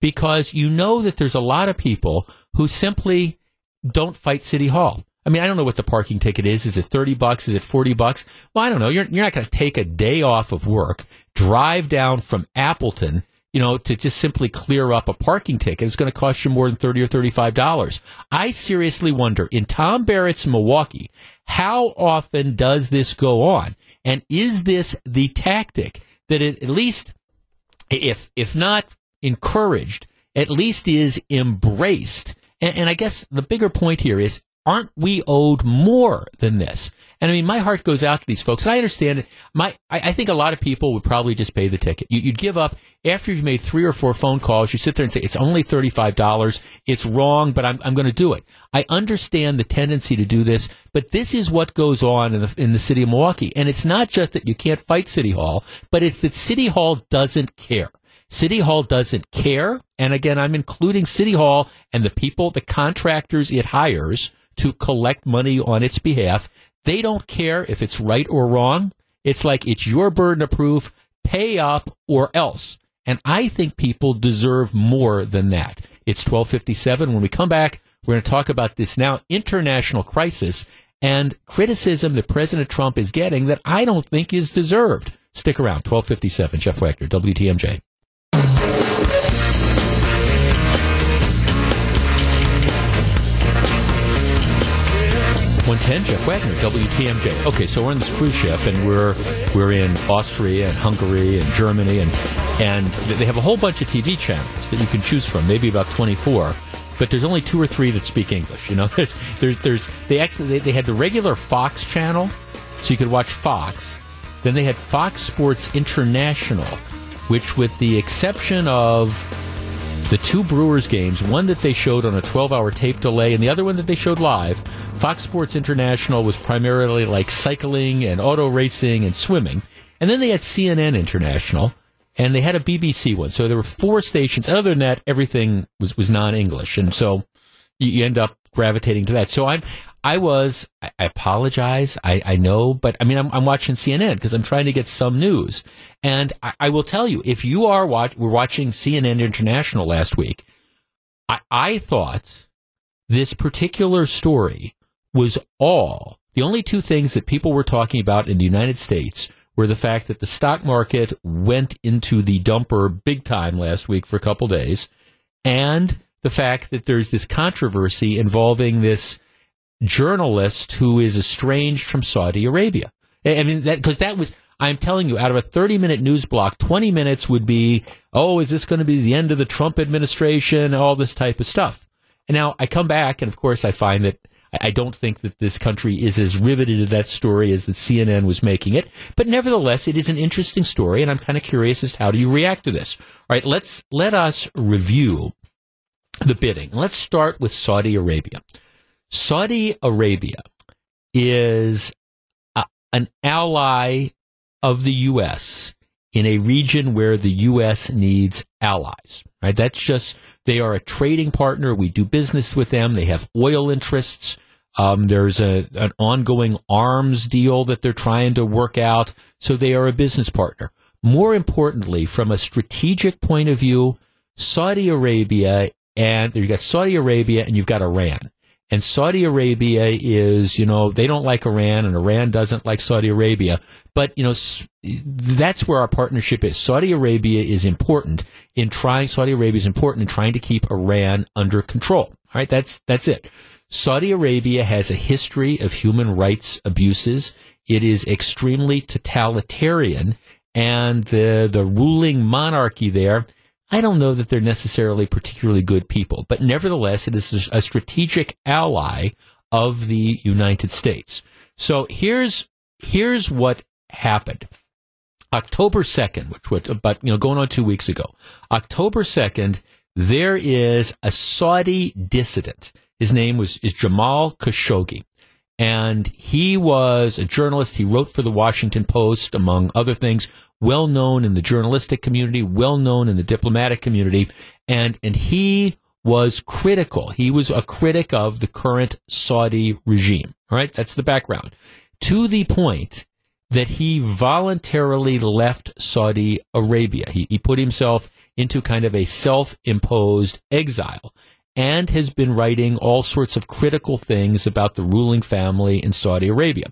Because you know that there's a lot of people who simply don't fight city hall. I mean, I don't know what the parking ticket is. Is it 30 bucks? Is it 40 bucks? Well, I don't know. You're, you're not going to take a day off of work, drive down from Appleton you know, to just simply clear up a parking ticket. It's going to cost you more than thirty or thirty-five dollars. I seriously wonder in Tom Barrett's Milwaukee, how often does this go on, and is this the tactic that at least, if if not encouraged, at least is embraced? And, and I guess the bigger point here is aren't we owed more than this? And I mean, my heart goes out to these folks. And I understand it. My, I, I think a lot of people would probably just pay the ticket. You, would give up after you've made three or four phone calls. You sit there and say, it's only $35. It's wrong, but I'm, I'm going to do it. I understand the tendency to do this, but this is what goes on in the, in the city of Milwaukee. And it's not just that you can't fight City Hall, but it's that City Hall doesn't care. City Hall doesn't care. And again, I'm including City Hall and the people, the contractors it hires to collect money on its behalf. They don't care if it's right or wrong. It's like it's your burden of proof. Pay up or else. And I think people deserve more than that. It's 1257. When we come back, we're going to talk about this now international crisis and criticism that President Trump is getting that I don't think is deserved. Stick around. 1257. Jeff Wagner, WTMJ. 110, Jeff Wagner, WTMJ. Okay, so we're on this cruise ship, and we're we're in Austria and Hungary and Germany, and and they have a whole bunch of TV channels that you can choose from, maybe about 24. but there's only two or three that speak English. You know, there's there's, there's they actually they, they had the regular Fox channel, so you could watch Fox. Then they had Fox Sports International, which, with the exception of the two Brewers games, one that they showed on a 12 hour tape delay and the other one that they showed live, Fox Sports International was primarily like cycling and auto racing and swimming. And then they had CNN International and they had a BBC one. So there were four stations. Other than that, everything was, was non English. And so you, you end up gravitating to that. So I'm, I was, I, apologize. I, I know, but I mean, I'm, I'm watching CNN because I'm trying to get some news. And I, I will tell you, if you are watch, we're watching CNN International last week. I, I thought this particular story was all the only two things that people were talking about in the United States were the fact that the stock market went into the dumper big time last week for a couple days and the fact that there's this controversy involving this journalist who is estranged from Saudi Arabia. I mean, that, cause that was, I'm telling you, out of a 30 minute news block, 20 minutes would be, oh, is this going to be the end of the Trump administration? All this type of stuff. And now I come back, and of course, I find that I don't think that this country is as riveted to that story as that CNN was making it. But nevertheless, it is an interesting story, and I'm kind of curious as to how do you react to this. All right, let's let us review the bidding. Let's start with Saudi Arabia. Saudi Arabia is a, an ally of the U.S. in a region where the U.S. needs allies. Right? That's just they are a trading partner. We do business with them. They have oil interests. Um, there's a an ongoing arms deal that they're trying to work out. So they are a business partner. More importantly, from a strategic point of view, Saudi Arabia and you've got Saudi Arabia and you've got Iran. And Saudi Arabia is, you know, they don't like Iran and Iran doesn't like Saudi Arabia. But, you know, that's where our partnership is. Saudi Arabia is important in trying, Saudi Arabia is important in trying to keep Iran under control. All right. That's, that's it. Saudi Arabia has a history of human rights abuses. It is extremely totalitarian and the, the ruling monarchy there I don't know that they're necessarily particularly good people, but nevertheless, it is a strategic ally of the United States. So here's here's what happened. October 2nd, which was about, you know, going on two weeks ago. October 2nd, there is a Saudi dissident. His name was, is Jamal Khashoggi. And he was a journalist. He wrote for the Washington Post, among other things, well known in the journalistic community, well known in the diplomatic community, and and he was critical. He was a critic of the current Saudi regime. All right, that's the background. To the point that he voluntarily left Saudi Arabia. He, he put himself into kind of a self-imposed exile and has been writing all sorts of critical things about the ruling family in Saudi Arabia.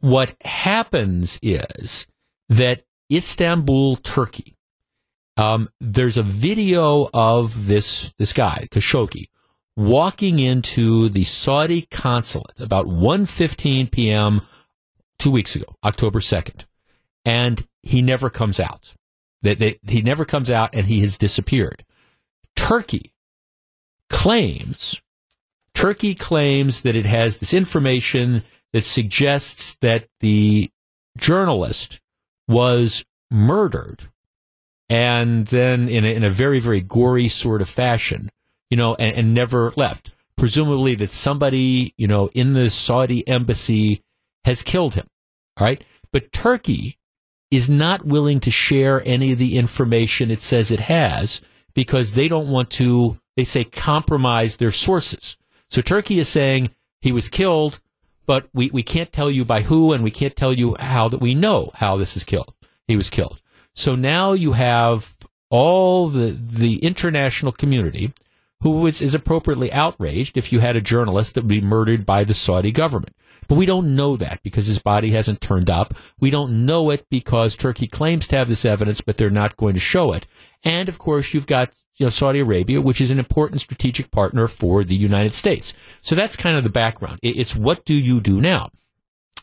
What happens is that Istanbul, Turkey. Um, there's a video of this this guy Khashoggi walking into the Saudi consulate about 1:15 p.m. two weeks ago, October 2nd, and he never comes out. That he never comes out, and he has disappeared. Turkey claims Turkey claims that it has this information that suggests that the journalist was murdered and then in a, in a very, very gory sort of fashion, you know, and, and never left. Presumably that somebody, you know, in the Saudi embassy has killed him. All right. But Turkey is not willing to share any of the information it says it has because they don't want to, they say, compromise their sources. So Turkey is saying he was killed, but we, we can't tell you by who and we can't tell you how that we know how this is killed he was killed. So now you have all the the international community who is, is appropriately outraged if you had a journalist that would be murdered by the Saudi government. But we don't know that because his body hasn't turned up. We don't know it because Turkey claims to have this evidence, but they're not going to show it. And of course, you've got you know, Saudi Arabia, which is an important strategic partner for the United States. So that's kind of the background. It's what do you do now?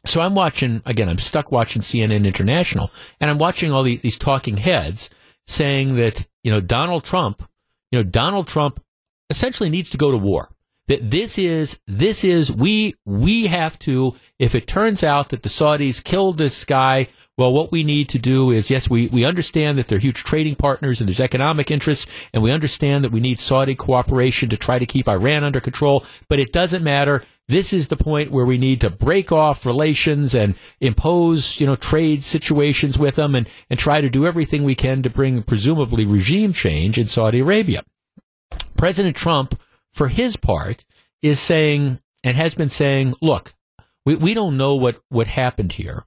So I'm watching, again, I'm stuck watching CNN International, and I'm watching all these, talking heads saying that, you know, Donald Trump, you know, Donald Trump essentially needs to go to war. That this is this is we we have to if it turns out that the Saudis killed this guy well, what we need to do is, yes, we, we understand that they're huge trading partners and there's economic interests, and we understand that we need Saudi cooperation to try to keep Iran under control, but it doesn't matter. This is the point where we need to break off relations and impose, you know, trade situations with them and, and try to do everything we can to bring presumably regime change in Saudi Arabia. President Trump, for his part, is saying and has been saying, look, we, we don't know what, what happened here.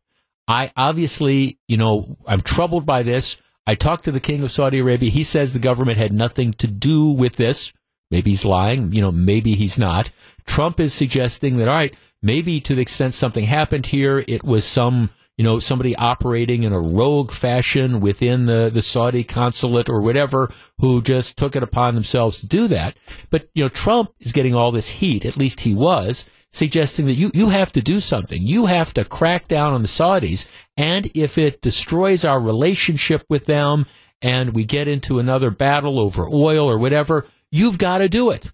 I obviously, you know, I'm troubled by this. I talked to the king of Saudi Arabia. He says the government had nothing to do with this. Maybe he's lying. You know, maybe he's not. Trump is suggesting that, all right, maybe to the extent something happened here, it was some, you know, somebody operating in a rogue fashion within the, the Saudi consulate or whatever who just took it upon themselves to do that. But, you know, Trump is getting all this heat. At least he was suggesting that you, you have to do something. You have to crack down on the Saudis. And if it destroys our relationship with them and we get into another battle over oil or whatever, you've got to do it.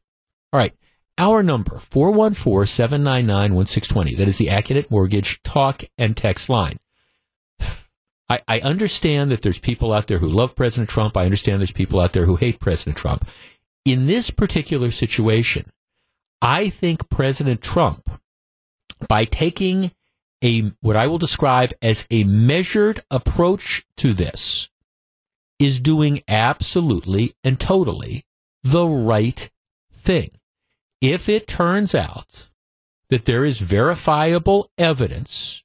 All right. Our number, 414-799-1620. That is the Accunet Mortgage talk and text line. I, I understand that there's people out there who love President Trump. I understand there's people out there who hate President Trump. In this particular situation, I think President Trump, by taking a what I will describe as a measured approach to this, is doing absolutely and totally the right thing. If it turns out that there is verifiable evidence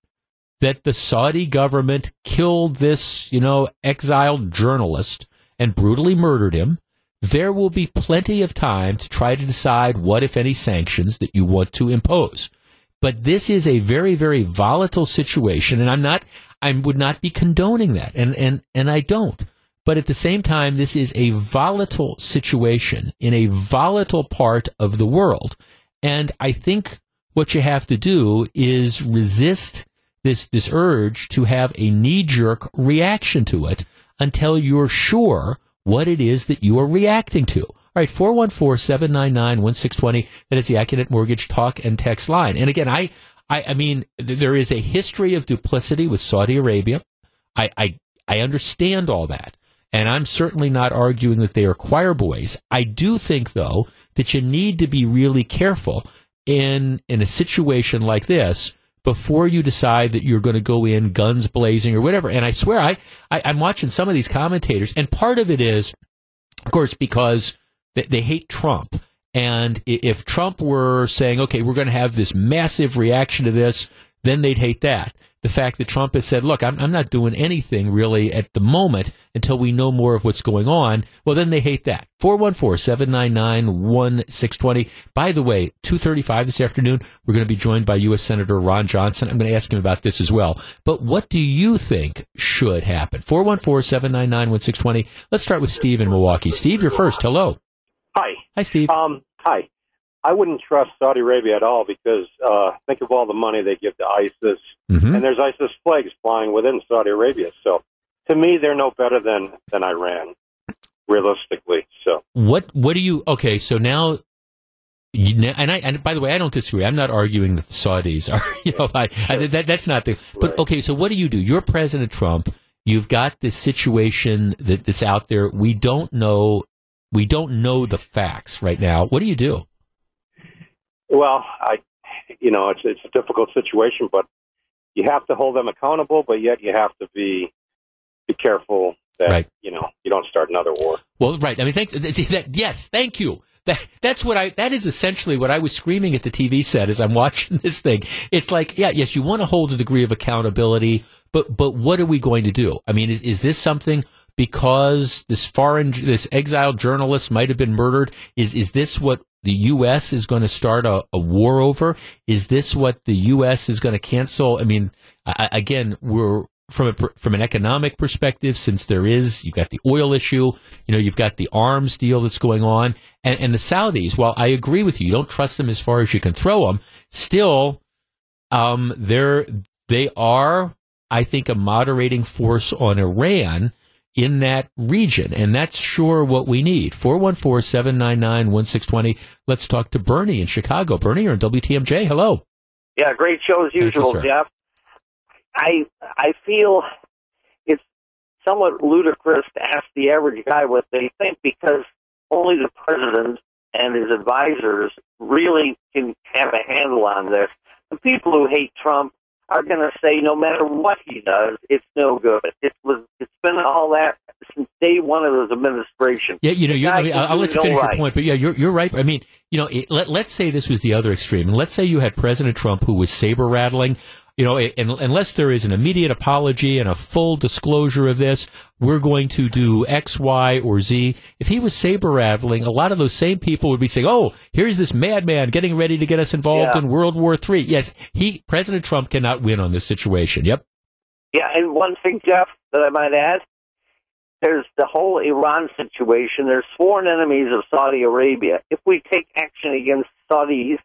that the Saudi government killed this, you know, exiled journalist and brutally murdered him, there will be plenty of time to try to decide what, if any, sanctions that you want to impose. But this is a very, very volatile situation, and I'm not, I would not be condoning that, and, and, and I don't. But at the same time, this is a volatile situation in a volatile part of the world. And I think what you have to do is resist this, this urge to have a knee jerk reaction to it until you're sure what it is that you are reacting to. All right, 414-799-1620. That is the Accunet Mortgage talk and text line. And again, I, I, I mean, there is a history of duplicity with Saudi Arabia. I, I, I understand all that. And I'm certainly not arguing that they are choir boys. I do think, though, that you need to be really careful in, in a situation like this before you decide that you're going to go in guns blazing or whatever. And I swear, I, I am watching some of these commentators, and part of it is, of course, because they, they hate Trump. And if Trump were saying, okay, we're going to have this massive reaction to this, then they'd hate that the fact that Trump has said, look, I'm, I'm not doing anything really at the moment until we know more of what's going on, well, then they hate that. 414-799-1620. By the way, 2.35 this afternoon, we're going to be joined by U.S. Senator Ron Johnson. I'm going to ask him about this as well. But what do you think should happen? 414-799-1620. Let's start with Steve in Milwaukee. Steve, you're first. Hello. Hi. Hi, Steve. Um, hi. I wouldn't trust Saudi Arabia at all because uh, think of all the money they give to ISIS, mm-hmm. and there's ISIS flags flying within Saudi Arabia. So to me, they're no better than than Iran, realistically. So what what do you? Okay, so now. You, and I and by the way, I don't disagree. I'm not arguing that the Saudis are, you know, I, I, that, that's not the. But okay, so what do you do? You're President Trump. You've got this situation that, that's out there. We don't know. We don't know the facts right now. What do you do? Well, I, you know, it's it's a difficult situation, but you have to hold them accountable, but yet you have to be be careful that right. you know you don't start another war. Well, right. I mean, thank that. Yes, thank you. That, that's what I. That is essentially what I was screaming at the TV set as I'm watching this thing. It's like, yeah, yes, you want to hold a degree of accountability, but but what are we going to do? I mean, is, is this something? Because this foreign, this exiled journalist might have been murdered. Is is this what the U.S. is going to start a, a, war over? Is this what the U.S. is going to cancel? I mean, I, again, we're from a, from an economic perspective, since there is, you've got the oil issue, you know, you've got the arms deal that's going on, and, and the Saudis. While I agree with you, you don't trust them as far as you can throw them. Still, um, they're they are, I think, a moderating force on Iran in that region. And that's sure what we need. 414 799 1620. Let's talk to Bernie in Chicago. Bernie, you're on WTMJ. Hello. Yeah, great show as usual, you, Jeff. I I feel it's somewhat ludicrous to ask the average guy what they think because only the president and his advisors really can have a handle on this. The people who hate Trump are going to say no matter what he does, it's no good. It was it's been all that since day one of his administration. Yeah, you know, you, I mean, I'll, let you finish right. your point, but yeah, you're you're right. I mean, you know, it, let let's say this was the other extreme, and let's say you had President Trump who was saber rattling you know, unless there is an immediate apology and a full disclosure of this, we're going to do X, Y, or Z. If he was saber rattling, a lot of those same people would be saying, "Oh, here's this madman getting ready to get us involved yeah. in World War III." Yes, he, President Trump, cannot win on this situation. Yep. Yeah, and one thing, Jeff, that I might add, there's the whole Iran situation. There's sworn enemies of Saudi Arabia. If we take action against Saudis,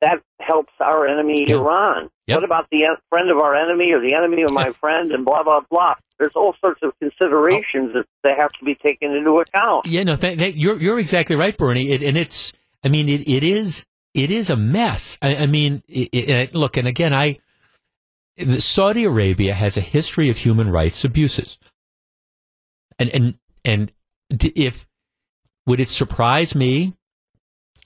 that helps our enemy yeah. Iran. Yep. What about the friend of our enemy or the enemy of my friend and blah, blah, blah? There's all sorts of considerations oh. that, that have to be taken into account. Yeah, no, th- th- you're, you're exactly right, Bernie. It, and it's, I mean, it, it is, it is a mess. I, I mean, it, it, uh, look, and again, I, Saudi Arabia has a history of human rights abuses. And, and, and if, would it surprise me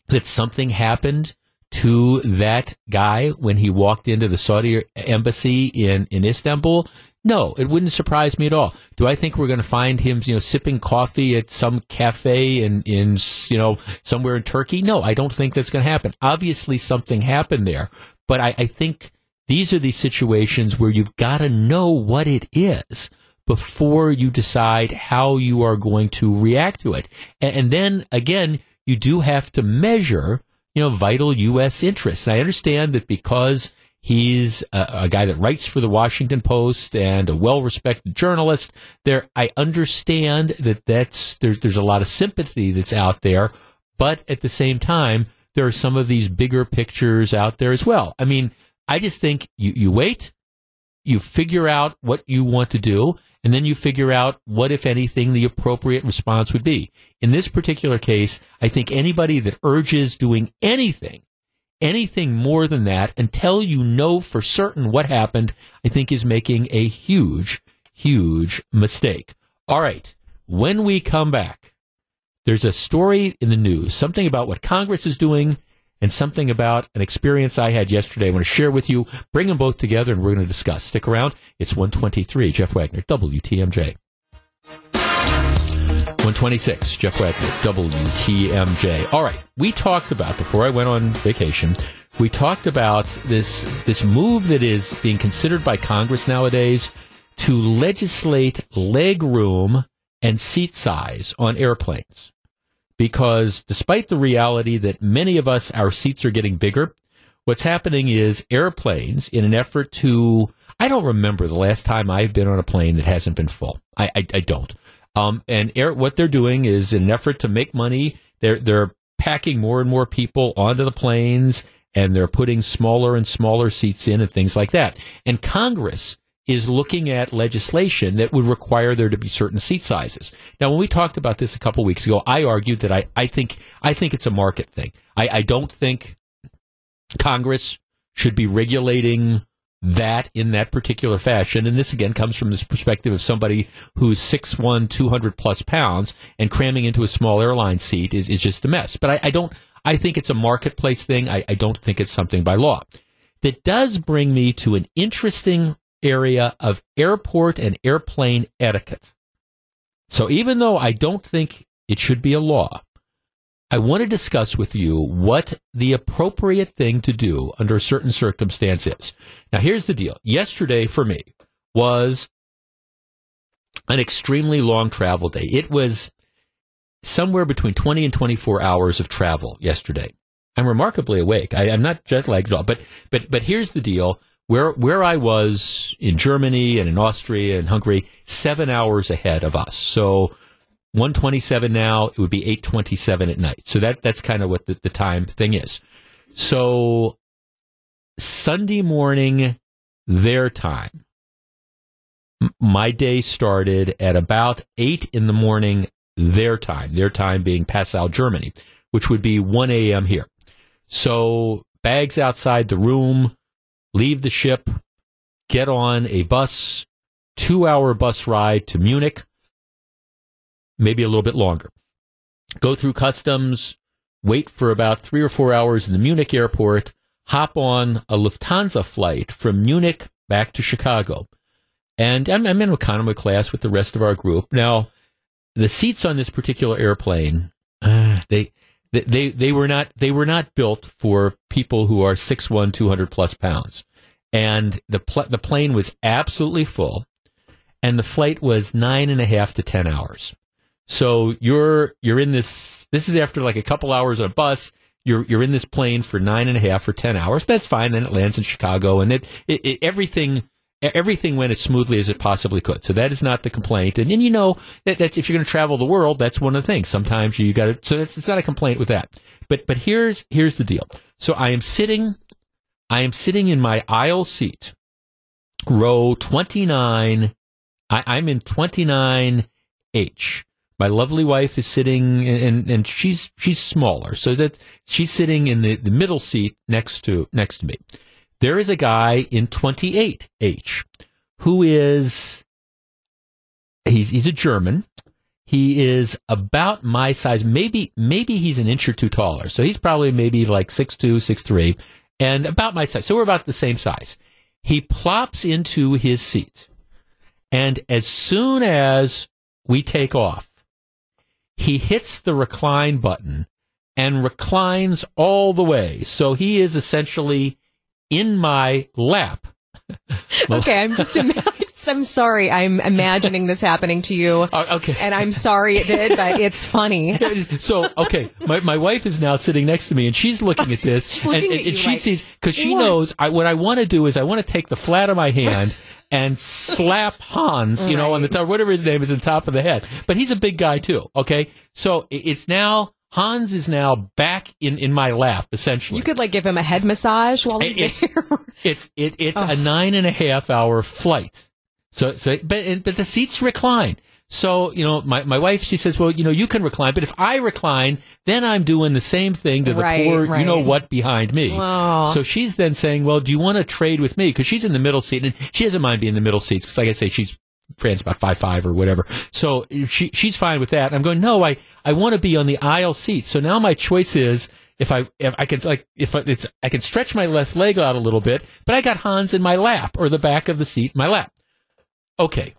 that something happened to that guy when he walked into the Saudi embassy in, in Istanbul? No, it wouldn't surprise me at all. Do I think we're going to find him, you know, sipping coffee at some cafe in, in, you know, somewhere in Turkey? No, I don't think that's going to happen. Obviously, something happened there, but I, I think these are these situations where you've got to know what it is before you decide how you are going to react to it. And, and then again, you do have to measure you know, vital U.S. interests. And I understand that because he's a, a, guy that writes for the Washington Post and a well-respected journalist, there, I understand that that's, there's, there's a lot of sympathy that's out there. But at the same time, there are some of these bigger pictures out there as well. I mean, I just think you, you wait, you figure out what you want to do, and then you figure out what, if anything, the appropriate response would be. In this particular case, I think anybody that urges doing anything, anything more than that until you know for certain what happened, I think is making a huge, huge mistake. All right. When we come back, there's a story in the news, something about what Congress is doing and something about an experience I had yesterday. I want to share with you, bring them both together, and we're going to discuss. Stick around. It's 123. Jeff Wagner, WTMJ. 126, Jeff Wagner, WTMJ. All right, we talked about, before I went on vacation, we talked about this, this move that is being considered by Congress nowadays to legislate leg room and seat size on airplanes because despite the reality that many of us, our seats are getting bigger, what's happening is airplanes, in an effort to, I don't remember the last time I've been on a plane that hasn't been full. I, I, I don't. Um, and air, what they're doing is in an effort to make money, they're, they're packing more and more people onto the planes and they're putting smaller and smaller seats in and things like that. And Congress is looking at legislation that would require there to be certain seat sizes. Now, when we talked about this a couple weeks ago, I argued that I, I think I think it's a market thing. I, I don't think Congress should be regulating that in that particular fashion. And this again comes from this perspective of somebody who's 6'1", 200 plus pounds and cramming into a small airline seat is, is just a mess. But I, I don't, I think it's a marketplace thing. I, I don't think it's something by law. That does bring me to an interesting area of airport and airplane etiquette. So even though I don't think it should be a law, I want to discuss with you what the appropriate thing to do under certain circumstance is. Now, here's the deal. Yesterday for me was an extremely long travel day. It was somewhere between 20 and 24 hours of travel yesterday. I'm remarkably awake. I, am not jet lagged at all, but, but, but here's the deal where where I was in Germany and in Austria and Hungary, seven hours ahead of us. So 127 now, it would be 827 at night. So that that's kind of what the, the time thing is. So Sunday morning, their time, my day started at about 8 in the morning, their time, their time being Passau, Germany, which would be 1 a.m. here. So bags outside the room, leave the ship, get on a bus, two hour bus ride to Munich, maybe a little bit longer. Go through customs, wait for about three or four hours in the Munich airport, hop on a Lufthansa flight from Munich back to Chicago. And I'm, I'm in economy class with the rest of our group. Now, the seats on this particular airplane, uh, they, they, they were not, they were not built for people who are 6'1", 200 plus pounds. And the, pl- the plane was absolutely full and the flight was nine and a half to 10 hours. So you're, you're in this, this is after like a couple hours on a bus you're you're in this plane for nine and a half or ten hours. That's fine. Then it lands in Chicago, and it, it, it, everything everything went as smoothly as it possibly could. So that is not the complaint. And, then you know that that's if you're going to travel the world, that's one of the things. Sometimes you got to. So it's, it's not a complaint with that. But but here's here's the deal. So I am sitting, I am sitting in my aisle seat, row twenty nine. I'm in twenty nine H. My lovely wife is sitting, and, and she's she's smaller, so that she's sitting in the, the middle seat next to next to me. There is a guy in 28H who is he's he's a German. He is about my size, maybe maybe he's an inch or two taller. So he's probably maybe like six two, six three, and about my size. So we're about the same size. He plops into his seat, and as soon as we take off, he hits the recline button and reclines all the way. So he is essentially in my lap. okay, I'm just I'm sorry. I'm imagining this happening to you. Uh, okay. And I'm sorry it did, but it's funny. so, okay, my, my wife is now sitting next to me and she's looking at this and, and, and she like, sees, cause she what? knows I, what I want to do is I want to take the flat of my hand and slap Hans, you right. know, on the top, whatever his name is, on top of the head. But he's a big guy too. Okay. So it's now, Hans is now back in, in my lap, essentially. You could like give him a head massage while he's it's, there. it's, it, it's oh. a nine and a half hour flight. So, so, but, but the seats recline. So, you know, my, my wife, she says, well, you know, you can recline, but if I recline, then I'm doing the same thing to the right, poor, right. you know what, behind me. Oh. So she's then saying, well, do you want to trade with me? Because she's in the middle seat, and she doesn't mind being in the middle seats, because like I say, she's Fran's about five five or whatever. So she she's fine with that. I'm going, no, I, I want to be on the aisle seat. So now my choice is if I if I can like if it's I can stretch my left leg out a little bit, but I got Hans in my lap or the back of the seat in my lap. Okay,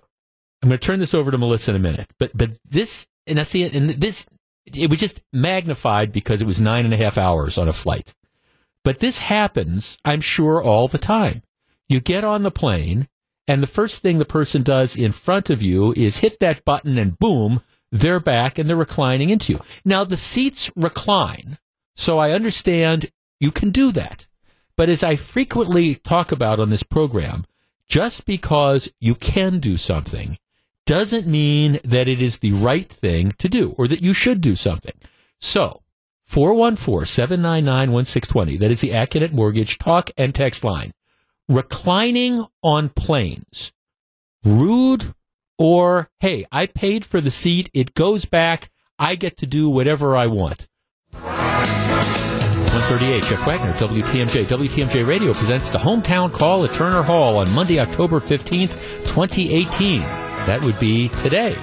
I'm going to turn this over to Melissa in a minute, but but this and I see it, and this it was just magnified because it was nine and a half hours on a flight. But this happens, I'm sure, all the time. You get on the plane, and the first thing the person does in front of you is hit that button, and boom, they're back and they're reclining into you. Now the seats recline, so I understand you can do that. But as I frequently talk about on this program, just because you can do something doesn't mean that it is the right thing to do or that you should do something. So, 414-799-1620. That is the Accunet Mortgage talk and text line. Reclining on planes. Rude or, hey, I paid for the seat. It goes back. I get to do whatever I want. 138, Jeff Wagner, WTMJ. WTMJ Radio presents the Hometown Call at Turner Hall on Monday, October 15th, 2018. That would be today.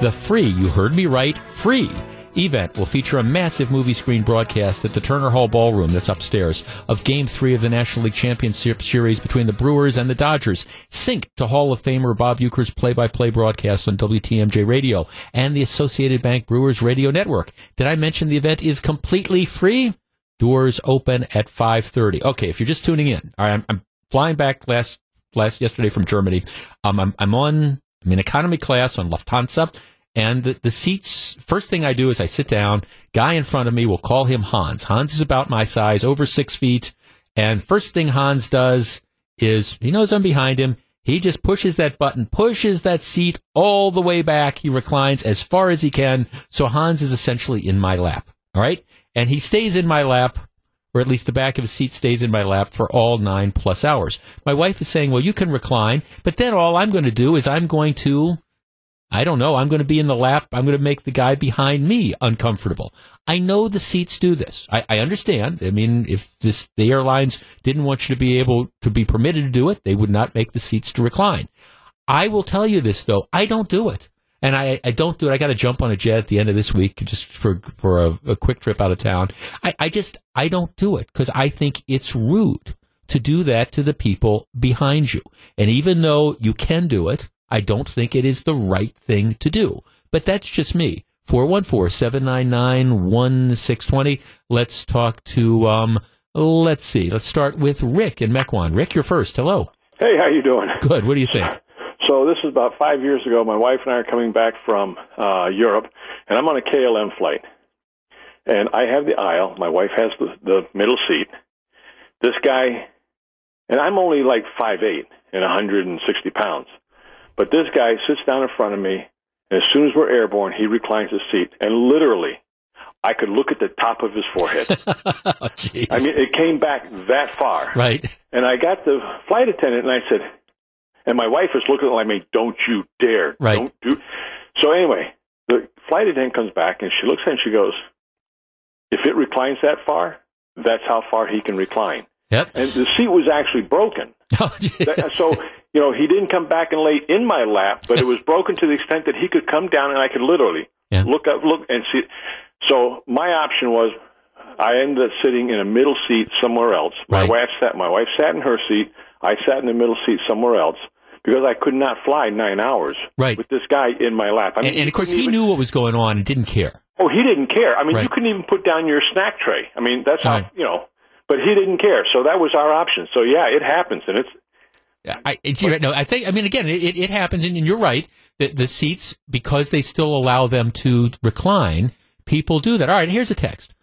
The free, you heard me right, free event will feature a massive movie screen broadcast at the Turner Hall Ballroom that's upstairs of Game 3 of the National League Championship Series between the Brewers and the Dodgers. Sync to Hall of Famer Bob Uecker's play-by-play broadcast on WTMJ Radio and the Associated Bank Brewers Radio Network. Did I mention the event is completely free? Doors open at 5:30. Okay, if you're just tuning in, all right, I'm, I'm flying back last last yesterday from Germany. Um, I'm I'm on I'm in economy class on Lufthansa, and the, the seats. First thing I do is I sit down. Guy in front of me, will call him Hans. Hans is about my size, over six feet. And first thing Hans does is he knows I'm behind him. He just pushes that button, pushes that seat all the way back. He reclines as far as he can. So Hans is essentially in my lap. All right and he stays in my lap or at least the back of his seat stays in my lap for all nine plus hours. My wife is saying, well, you can recline, but then all I'm going to do is I'm going to I don't know. I'm going to be in the lap. I'm going to make the guy behind me uncomfortable. I know the seats do this. I, I, understand. I mean, if this, the airlines didn't want you to be able to be permitted to do it, they would not make the seats to recline. I will tell you this though. I don't do it. And I, I don't do it. I got to jump on a jet at the end of this week just for, for a, a quick trip out of town. I, I just, I don't do it because I think it's rude to do that to the people behind you. And even though you can do it, I don't think it is the right thing to do. But that's just me. 414-799-1620. Let's talk to, um, let's see. Let's start with Rick in Mequon. Rick, you're first. Hello. Hey, how you doing? Good. What do you think? So this is about five years ago. My wife and I are coming back from uh, Europe, and I'm on a KLM flight. And I have the aisle. My wife has the, the middle seat. This guy, and I'm only like five eight and 160 pounds. But this guy sits down in front of me, and as soon as we're airborne, he reclines his seat, and literally, I could look at the top of his forehead. oh, I mean, it came back that far. Right. And I got the flight attendant, and I said, and my wife was looking at me, "Don't you dare! Right. Don't do." So anyway, the flight attendant comes back, and she looks at it and she goes, "If it reclines that far, that's how far he can recline." Yep. And the seat was actually broken. Oh, so you know, he didn't come back and lay in my lap, but it was broken to the extent that he could come down and I could literally yeah. look up, look and see. So my option was, I ended up sitting in a middle seat somewhere else. My right. wife sat. My wife sat in her seat. I sat in the middle seat somewhere else because I could not fly nine hours right. with this guy in my lap. I mean, and, and of course, he even, knew what was going on and didn't care. Oh, he didn't care. I mean, right. you couldn't even put down your snack tray. I mean, that's how you know. But he didn't care, so that was our option. So yeah, it happens, and it's I, no, I think, I mean, again, it, it happens, and you're right. The, the seats, because they still allow them to recline, people do that. All right, here's a text.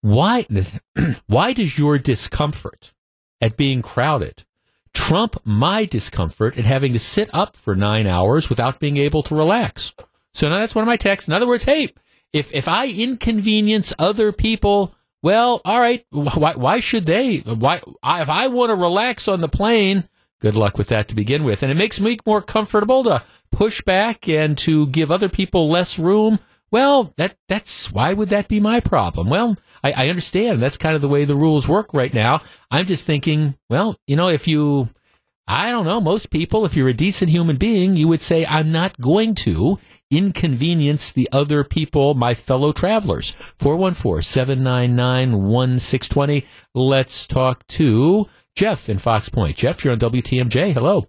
Why, why does your discomfort at being crowded trump my discomfort at having to sit up for nine hours without being able to relax? So now that's one of my texts. In other words, hey, if, if I inconvenience other people, well, all right, why, why should they? Why, if I want to relax on the plane, good luck with that to begin with. And it makes me more comfortable to push back and to give other people less room. Well, that that's why would that be my problem? Well, I, I understand that's kind of the way the rules work right now. I'm just thinking, well, you know, if you I don't know, most people, if you're a decent human being, you would say, I'm not going to inconvenience the other people, my fellow travelers. 414-799-1620. Let's talk to Jeff in Fox Point. Jeff, you're on WTMJ. Hello.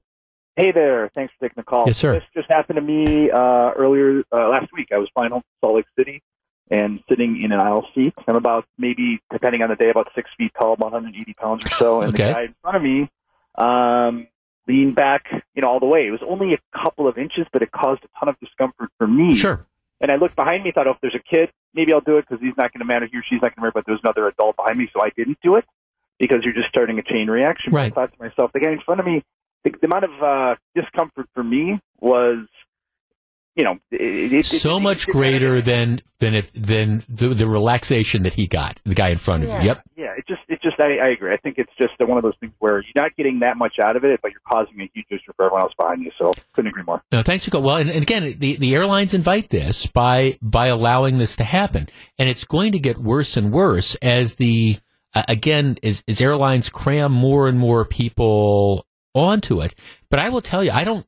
Hey there. Thanks for taking the call. Yes, sir. This just happened to me uh, earlier uh, last week. I was flying home from Salt Lake City and sitting in an aisle seat. I'm about maybe, depending on the day, about six feet tall, about 180 pounds or so. And okay. the guy in front of me um, leaned back, you know, all the way. It was only a couple of inches, but it caused a ton of discomfort for me. Sure. And I looked behind me, thought, oh, if there's a kid, maybe I'll do it because he's not going to matter. He or she's not going to matter. But there was another adult behind me, so I didn't do it because you're just starting a chain reaction. Right. I thought to myself, the guy in front of me, the, the amount of uh, discomfort for me was, you know, it, it, so it, much greater than than if than the, the relaxation that he got. The guy in front yeah, of you. Yep. Yeah. It just it just I, I agree. I think it's just one of those things where you're not getting that much out of it, but you're causing a huge issue for everyone else behind you. So couldn't agree more. No, thanks for well, and, and again, the the airlines invite this by by allowing this to happen, and it's going to get worse and worse as the uh, again, as, as airlines cram more and more people onto it. But I will tell you, I don't.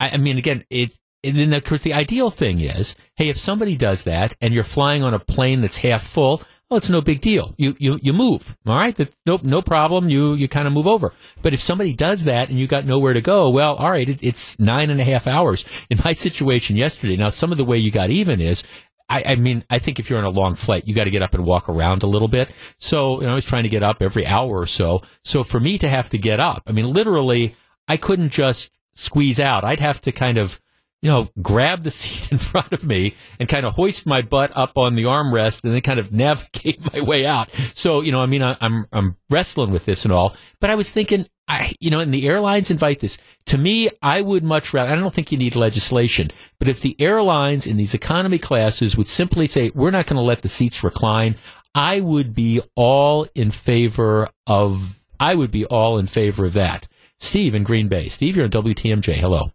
I, I mean, again, it. And then, of course, the ideal thing is, hey, if somebody does that and you're flying on a plane that's half full, well, it's no big deal. You you you move, all right? That, nope, no problem. You you kind of move over. But if somebody does that and you got nowhere to go, well, all right, it, it's nine and a half hours. In my situation yesterday, now some of the way you got even is I, I, mean, I think if you're on a long flight, you got to get up and walk around a little bit. So, you know, I was trying to get up every hour or so. So for me to have to get up, I mean, literally, I couldn't just squeeze out. I'd have to kind of, you know, grab the seat in front of me and kind of hoist my butt up on the armrest and then kind of navigate my way out. So, you know, I mean, I, I'm, I'm wrestling with this and all, but I was thinking, I, you know, and the airlines invite this. To me, I would much rather, I don't think you need legislation, but if the airlines in these economy classes would simply say, we're not going to let the seats recline, I would be all in favor of. I would be all in favor of that. Steve in Green Bay. Steve, you're on WTMJ. Hello.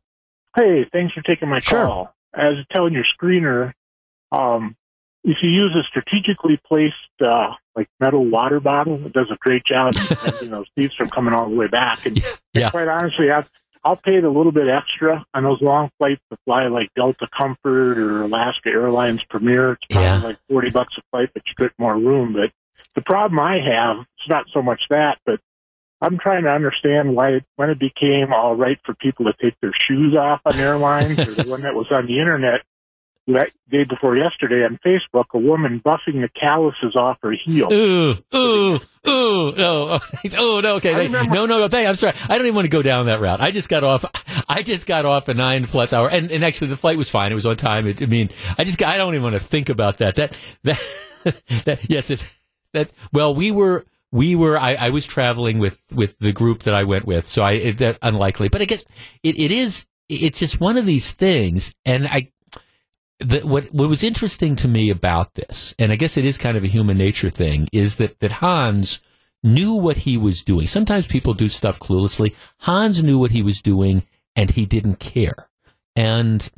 Hey, thanks for taking my Sure. call. As telling your screener, um, if you use a strategically placed uh, like metal water bottle, it does a great job of preventing those thieves from coming all the way back. And Yeah. quite honestly, I, I'll pay the little bit extra on those long flights to fly like Delta Comfort or Alaska Airlines Premier. It's probably Yeah. like forty bucks a flight, but you get more room. But the problem I have, it's not so much that, but I'm trying to understand why it, when it became all right for people to take their shoes off on airlines, or the one that was on the internet day before yesterday on Facebook, a woman buffing the calluses off her heel. Ooh, ooh, ooh, no, oh no, okay, no, no, no, thank, I'm sorry, I don't even want to go down that route. I just got off, I just got off a nine plus hour, and, and actually the flight was fine. It was on time. It, I mean, I just, I don't even want to think about that. That, that, that yes, it, that, well, we were, we were, I, I was traveling with, with the group that I went with, so I, it, that unlikely, but I guess it, it is, it's just one of these things, and I, the, what what was interesting to me about this, and I guess it is kind of a human nature thing, is that that Hans knew what he was doing. Sometimes people do stuff cluelessly. Hans knew what he was doing, and he didn't care. And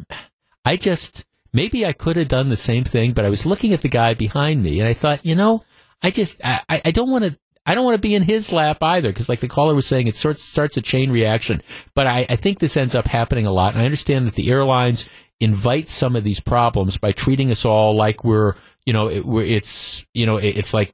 I just maybe I could have done the same thing, but I was looking at the guy behind me, and I thought, you know, I just I, I don't want to. I don't want to be in his lap either, because like the caller was saying, it starts starts a chain reaction. But I, I think this ends up happening a lot. And I understand that the airlines invite some of these problems by treating us all like we're, you know, it, we're, it's, you know, it, it's like,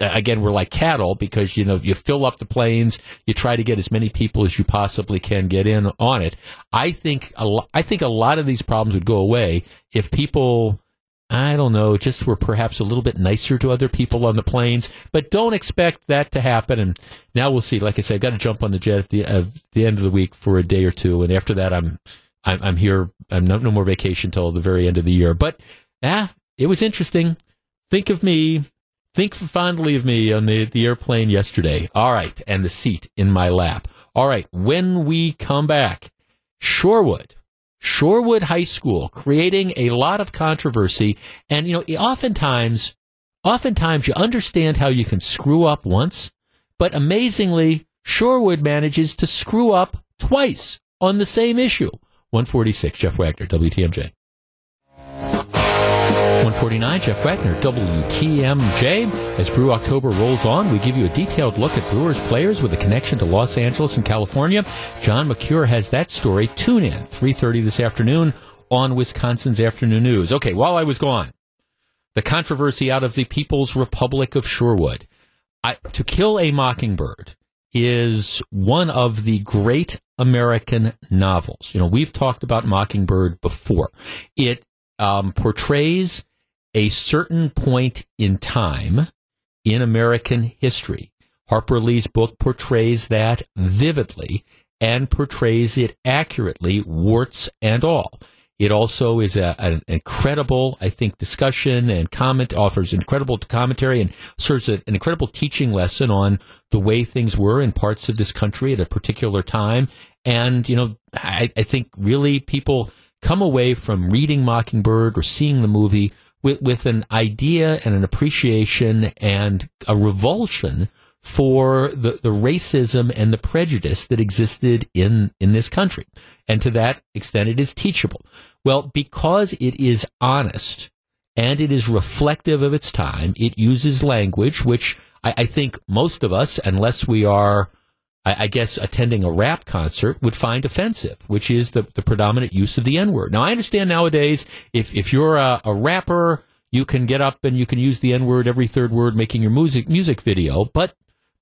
again, we're like cattle because, you know, you fill up the planes, you try to get as many people as you possibly can get in on it. I think a lo- I think a lot of these problems would go away if people, I don't know, just were perhaps a little bit nicer to other people on the planes, but don't expect that to happen. And now we'll see. Like I said, I've got to jump on the jet at the, uh, the end of the week for a day or two. And after that, I'm, I'm, I'm here. I'm no, no more vacation till the very end of the year. But ah, it was interesting. Think of me. Think fondly of me on the, the airplane yesterday. All right. And the seat in my lap. All right. When we come back, Shorewood, Shorewood High School creating a lot of controversy. And, you know, oftentimes, oftentimes you understand how you can screw up once, but amazingly, Shorewood manages to screw up twice on the same issue. 146, Jeff Wagner, WTMJ. 149, Jeff Wagner, WTMJ. As Brew October rolls on, we give you a detailed look at Brewers players with a connection to Los Angeles and California. John McCure has that story. Tune in, 3.30 this afternoon on Wisconsin's Afternoon News. Okay, while I was gone, the controversy out of the People's Republic of Shorewood. I, to Kill a Mockingbird is one of the great American novels. You know, we've talked about Mockingbird before. It um, portrays a certain point in time in American history. Harper Lee's book portrays that vividly and portrays it accurately, warts and all. It also is a, an incredible, I think, discussion and comment, offers incredible commentary and serves an incredible teaching lesson on the way things were in parts of this country at a particular time. And, you know, I, I think really people come away from reading Mockingbird or seeing the movie with, with an idea and an appreciation and a revulsion for the, the racism and the prejudice that existed in, in this country. And to that extent, it is teachable. Well, because it is honest and it is reflective of its time, it uses language which I, I think most of us, unless we are I, I guess attending a rap concert would find offensive, which is the, the predominant use of the N word. Now, I understand nowadays if, if you're a, a rapper, you can get up and you can use the N word every third word making your music music video, but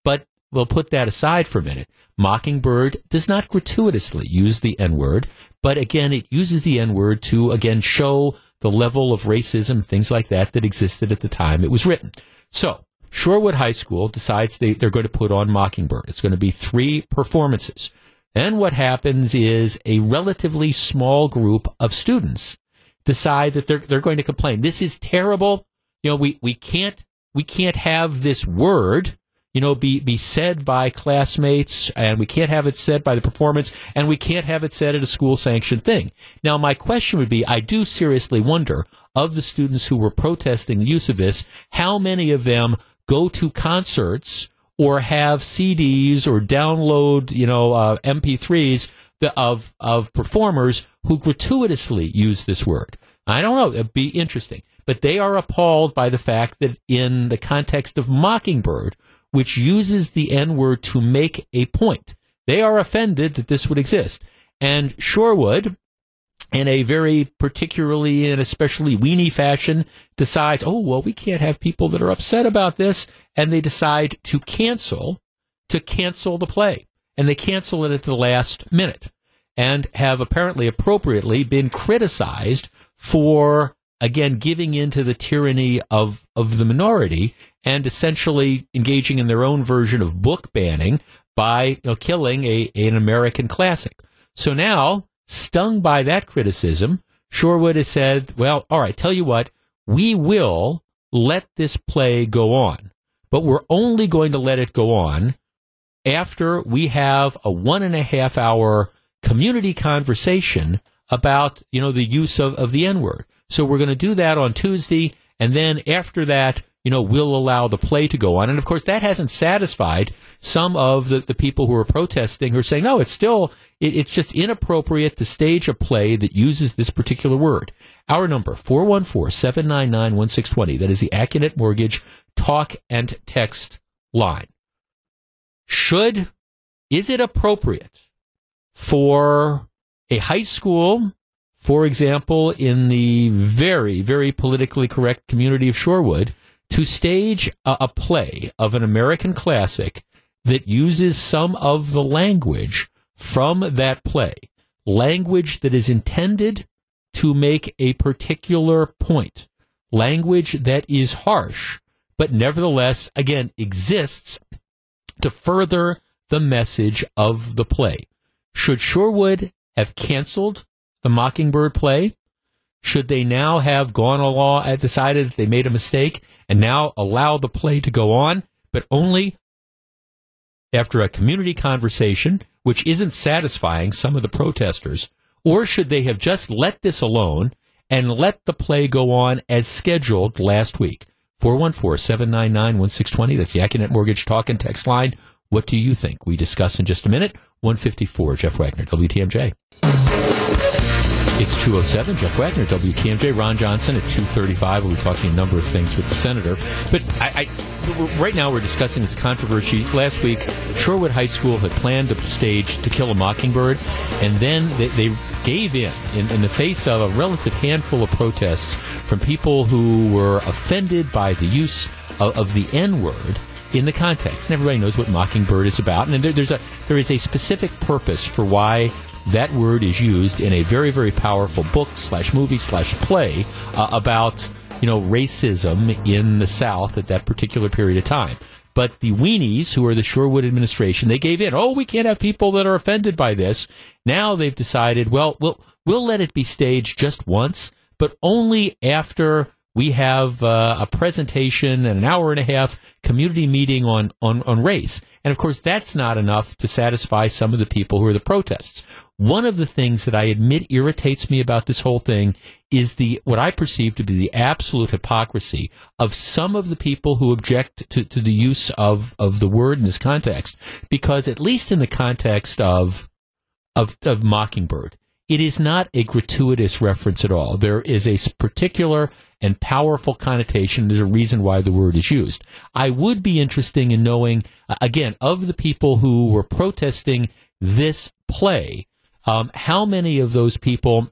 but we'll put that aside for a minute. Mockingbird does not gratuitously use the N word, but again, it uses the N word to again show the level of racism, things like that, that existed at the time it was written. So, Shorewood High School decides they, they're going to put on Mockingbird. It's going to be three performances. And what happens is a relatively small group of students decide that they're, they're going to complain. This is terrible. You know, we, we can't, we can't have this word. You know, be, be said by classmates and we can't have it said by the performance and we can't have it said at a school sanctioned thing. Now, my question would be, I do seriously wonder of the students who were protesting the use of this, how many of them go to concerts or have CDs or download, you know, uh, MP3s of, of performers who gratuitously use this word. I don't know. It'd be interesting. But they are appalled by the fact that in the context of Mockingbird, which uses the N word to make a point, they are offended that this would exist. And Shorewood, in a very particularly and especially weenie fashion, decides, oh, well, we can't have people that are upset about this. And they decide to cancel, to cancel the play. And they cancel it at the last minute and have apparently appropriately been criticized for again giving in to the tyranny of of the minority and essentially engaging in their own version of book banning by you know, killing a an American classic. So now, stung by that criticism, Shorewood has said, "Well, all right, tell you what, we will let this play go on, but we're only going to let it go on after we have a one and a half hour community conversation about, you know, the use of, of the N word. So we're going to do that on Tuesday. And then after that, you know, we'll allow the play to go on. And of course, that hasn't satisfied some of the, the people who are protesting who are saying, no, it's still, it, it's just inappropriate to stage a play that uses this particular word. Our number, 414-799-1620. That is the Accunet Mortgage talk and text line. Should, is it appropriate for a high school, for example, in the very, very politically correct community of Shorewood, to stage a, a play of an American classic that uses some of the language from that play, language that is intended to make a particular point, language that is harsh, but nevertheless, again, exists to further the message of the play. Should Shorewood have canceled the Mockingbird play? Should they now have gone along and decided that they made a mistake and now allow the play to go on, but only after a community conversation, which isn't satisfying some of the protesters? Or should they have just let this alone and let the play go on as scheduled last week? 414 799 1620. That's the Accunet Mortgage Talk and Text line. What do you think? We discuss in just a minute. 154, Jeff Wagner, WTMJ. It's 207, Jeff Wagner, WTMJ, Ron Johnson at 235. We'll be talking a number of things with the senator. But I, I, right now we're discussing this controversy. Last week, Shorewood High School had planned to stage To Kill a Mockingbird, and then they, they gave in, in, in the face of a relative handful of protests from people who were offended by the use of, of the N word in the context. And everybody knows what Mockingbird is about. And there, there's a there is a specific purpose for why that word is used in a very very powerful book slash movie slash play uh, about you know racism in the South at that particular period of time. But the weenies, who are the Shorewood administration, they gave in. Oh, we can't have people that are offended by this. Now they've decided, well, we'll we'll let it be staged just once, but only after we have uh, a presentation and an hour and a half community meeting on, on, on race. And of course, that's not enough to satisfy some of the people who are the protests. One of the things that I admit irritates me about this whole thing is the, what I perceive to be the absolute hypocrisy of some of the people who object to, to the use of, of the word in this context. Because at least in the context of, of, of Mockingbird, it is not a gratuitous reference at all. There is a particular and powerful connotation. There's a reason why the word is used. I would be interested in knowing, uh, again, of the people who were protesting this play, um, how many of those people,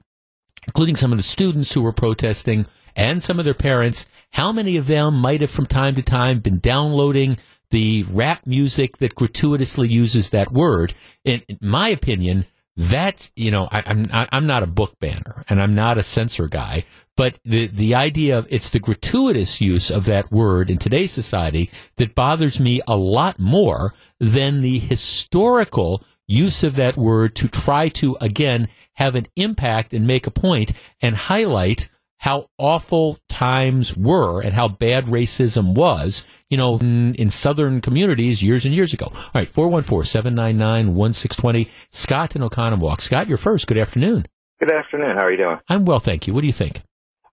including some of the students who were protesting and some of their parents, how many of them might have from time to time been downloading the rap music that gratuitously uses that word? In, in my opinion, that you know I, am I'm, I'm not a book banner and I'm not a censor guy, but the the idea of it's the gratuitous use of that word in today's society that bothers me a lot more than the historical use of that word to try to again have an impact and make a point and highlight how awful times were and how bad racism was, you know, in, in southern communities years and years ago. All right, 414-799-1620. Scott in Oconomowoc. Scott, you're first. Good afternoon. Good afternoon. How are you doing? I'm well, thank you. What do you think?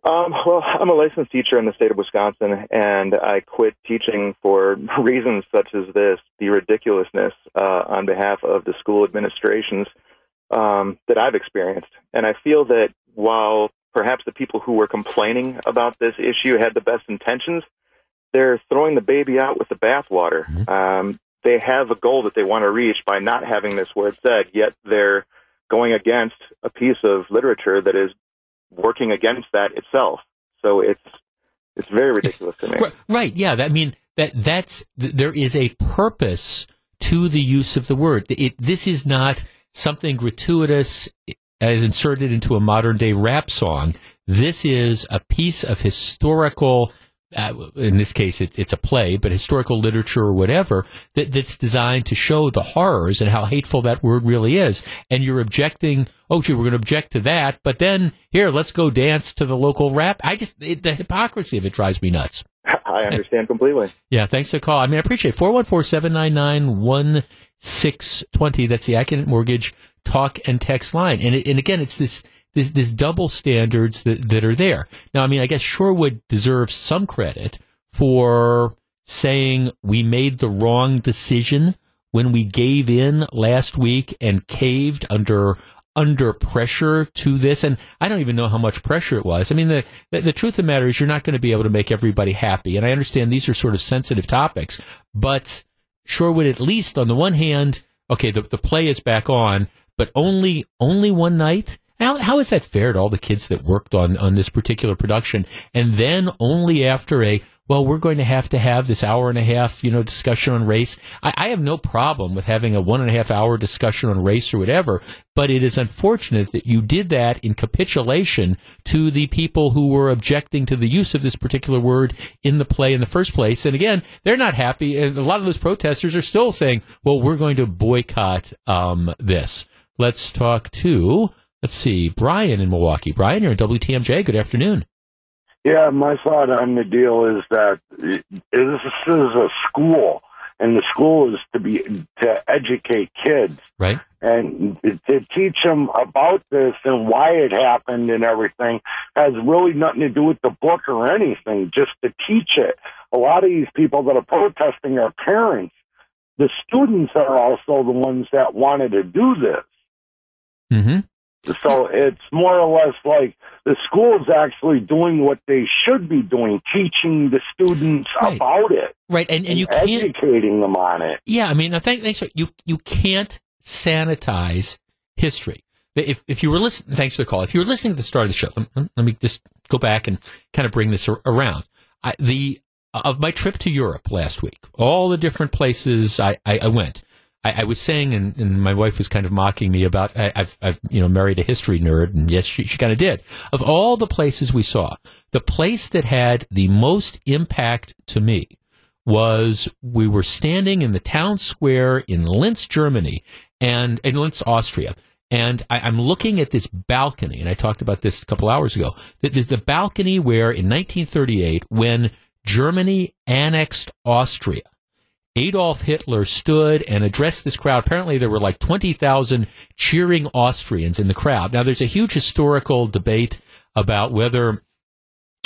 Um, well, I'm a licensed teacher in the state of Wisconsin, and I quit teaching for reasons such as this the ridiculousness uh, on behalf of the school administrations um, that I've experienced. And I feel that while perhaps the people who were complaining about this issue had the best intentions, they're throwing the baby out with the bathwater. Mm-hmm. Um, they have a goal that they want to reach by not having this word said, yet they're going against a piece of literature that is working against that itself. So it's it's very ridiculous to me. Right? Yeah. That, I mean that that's there is a purpose to the use of the word. It, this is not something gratuitous as inserted into a modern day rap song. This is a piece of historical uh, in this case, it, it's a play, but historical literature or whatever that, that's designed to show the horrors and how hateful that word really is. And you're objecting, oh, gee, we're going to object to that, but then here, let's go dance to the local rap. I just, it, the hypocrisy of it drives me nuts. I understand completely. Yeah, thanks for the call. I mean, I appreciate 414 799 1620. That's the Accunet Mortgage talk and text line. And, it, and again, it's this this, this double standards that, that are there. Now, I mean, I guess Shorewood deserves some credit for saying we made the wrong decision when we gave in last week and caved under under pressure to this and I don't even know how much pressure it was. I mean the the, the truth of the matter is you're not going to be able to make everybody happy and I understand these are sort of sensitive topics, but Shorewood at least on the one hand, okay, the the play is back on, but only only one night how, how is that fair to all the kids that worked on, on this particular production? And then only after a, well, we're going to have to have this hour and a half, you know, discussion on race. I, I have no problem with having a one and a half hour discussion on race or whatever, but it is unfortunate that you did that in capitulation to the people who were objecting to the use of this particular word in the play in the first place. And again, they're not happy. And a lot of those protesters are still saying, well, we're going to boycott um, this. Let's talk to Let's see. Brian in Milwaukee. Brian, you're in WTMJ. Good afternoon. Yeah, my thought on the deal is that this is a school, and the school is to be to educate kids, right? And to teach them about this and why it happened and everything has really nothing to do with the book or anything. Just to teach it. A lot of these people that are protesting are parents. The students are also the ones that wanted to do this. So it's more or less like the school's actually doing what they should be doing, teaching the students right. about it. Right, and, and, and you can't educating them on it. Yeah, I mean, I think thanks. You you can't sanitize history. If if you were listening, thanks for the call. If you were listening to the start of the show, let, let me just go back and kind of bring this around. I, the of my trip to Europe last week, all the different places I, I, I went. I, I was saying, and, and, my wife was kind of mocking me about I, have I've you know married a history nerd, and yes, she, she kind of did. Of all the places we saw, the place that had the most impact to me was we were standing in the town square in Linz, Germany, and in Linz, Austria. And I, am looking at this balcony, and I talked about this a couple hours ago. That is the balcony where in 1938, when Germany annexed Austria, Adolf Hitler stood and addressed this crowd. Apparently, there were like 20,000 cheering Austrians in the crowd. Now, there's a huge historical debate about whether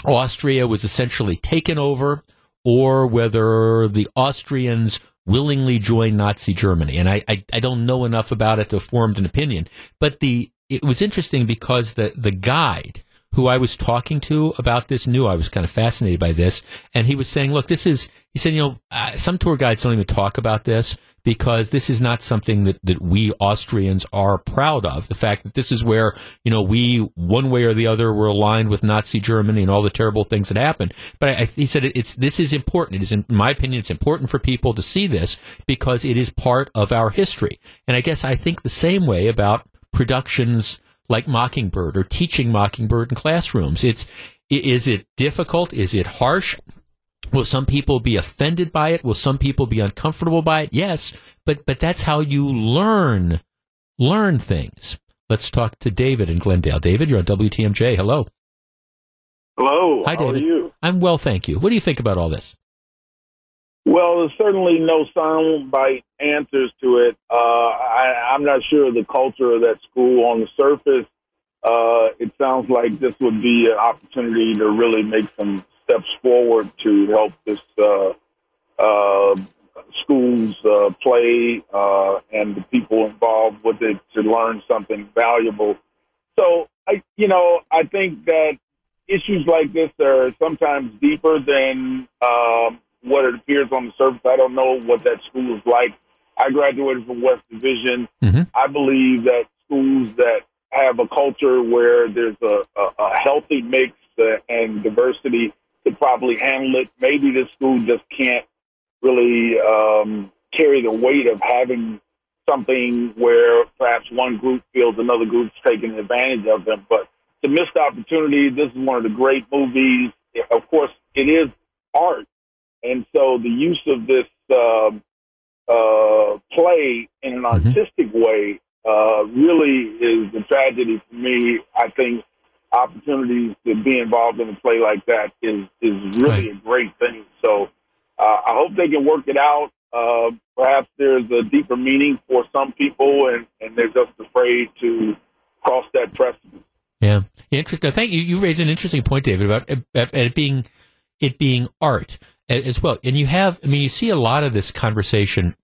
Austria was essentially taken over or whether the Austrians willingly joined Nazi Germany. And I, I, I don't know enough about it to have formed an opinion. But the it was interesting because the, the guide who I was talking to about this knew I was kind of fascinated by this. And he was saying, look, this is, he said, you know, uh, some tour guides don't even talk about this because this is not something that, that we Austrians are proud of. The fact that this is where, you know, we, one way or the other, were aligned with Nazi Germany and all the terrible things that happened. But I, he said it's, this is important. It is, in my opinion, it's important for people to see this because it is part of our history. And I guess I think the same way about productions like Mockingbird or teaching Mockingbird in classrooms. It's is it difficult? Is it harsh? Will some people be offended by it? Will some people be uncomfortable by it? Yes, but but that's how you learn learn things. Let's talk to David in Glendale. David, you're on WTMJ. Hello. Hello. Hi, how David. are you? I'm well, thank you. What do you think about all this? Well, there's certainly no soundbite answers to it. Uh, I, I'm not sure of the culture of that school. On the surface, uh, it sounds like this would be an opportunity to really make some steps forward to help this uh, uh, school's uh, play uh, and the people involved with it to learn something valuable. So, I, you know, I think that issues like this are sometimes deeper than um, what it appears on the surface. I don't know what that school is like. I graduated from West Division. I believe that schools that have a culture where there's a, a, a healthy mix uh, and diversity could probably handle it. Maybe this school just can't really um, carry the weight of having something where perhaps one group feels another group's taking advantage of them. But it's a missed opportunity. This is one of the great movies. Of course, it is art, and so the use of this um uh, play in an artistic way uh, really is a tragedy for me. I think opportunities to be involved in a play like that is is really a great thing. So uh, I hope they can work it out. Uh, perhaps there's a deeper meaning for some people, and, and they're just afraid to cross that precipice. Yeah, interesting. Thank you. You raised an interesting point, David, about, about it being it being art as well. And you have, I mean, you see a lot of this conversation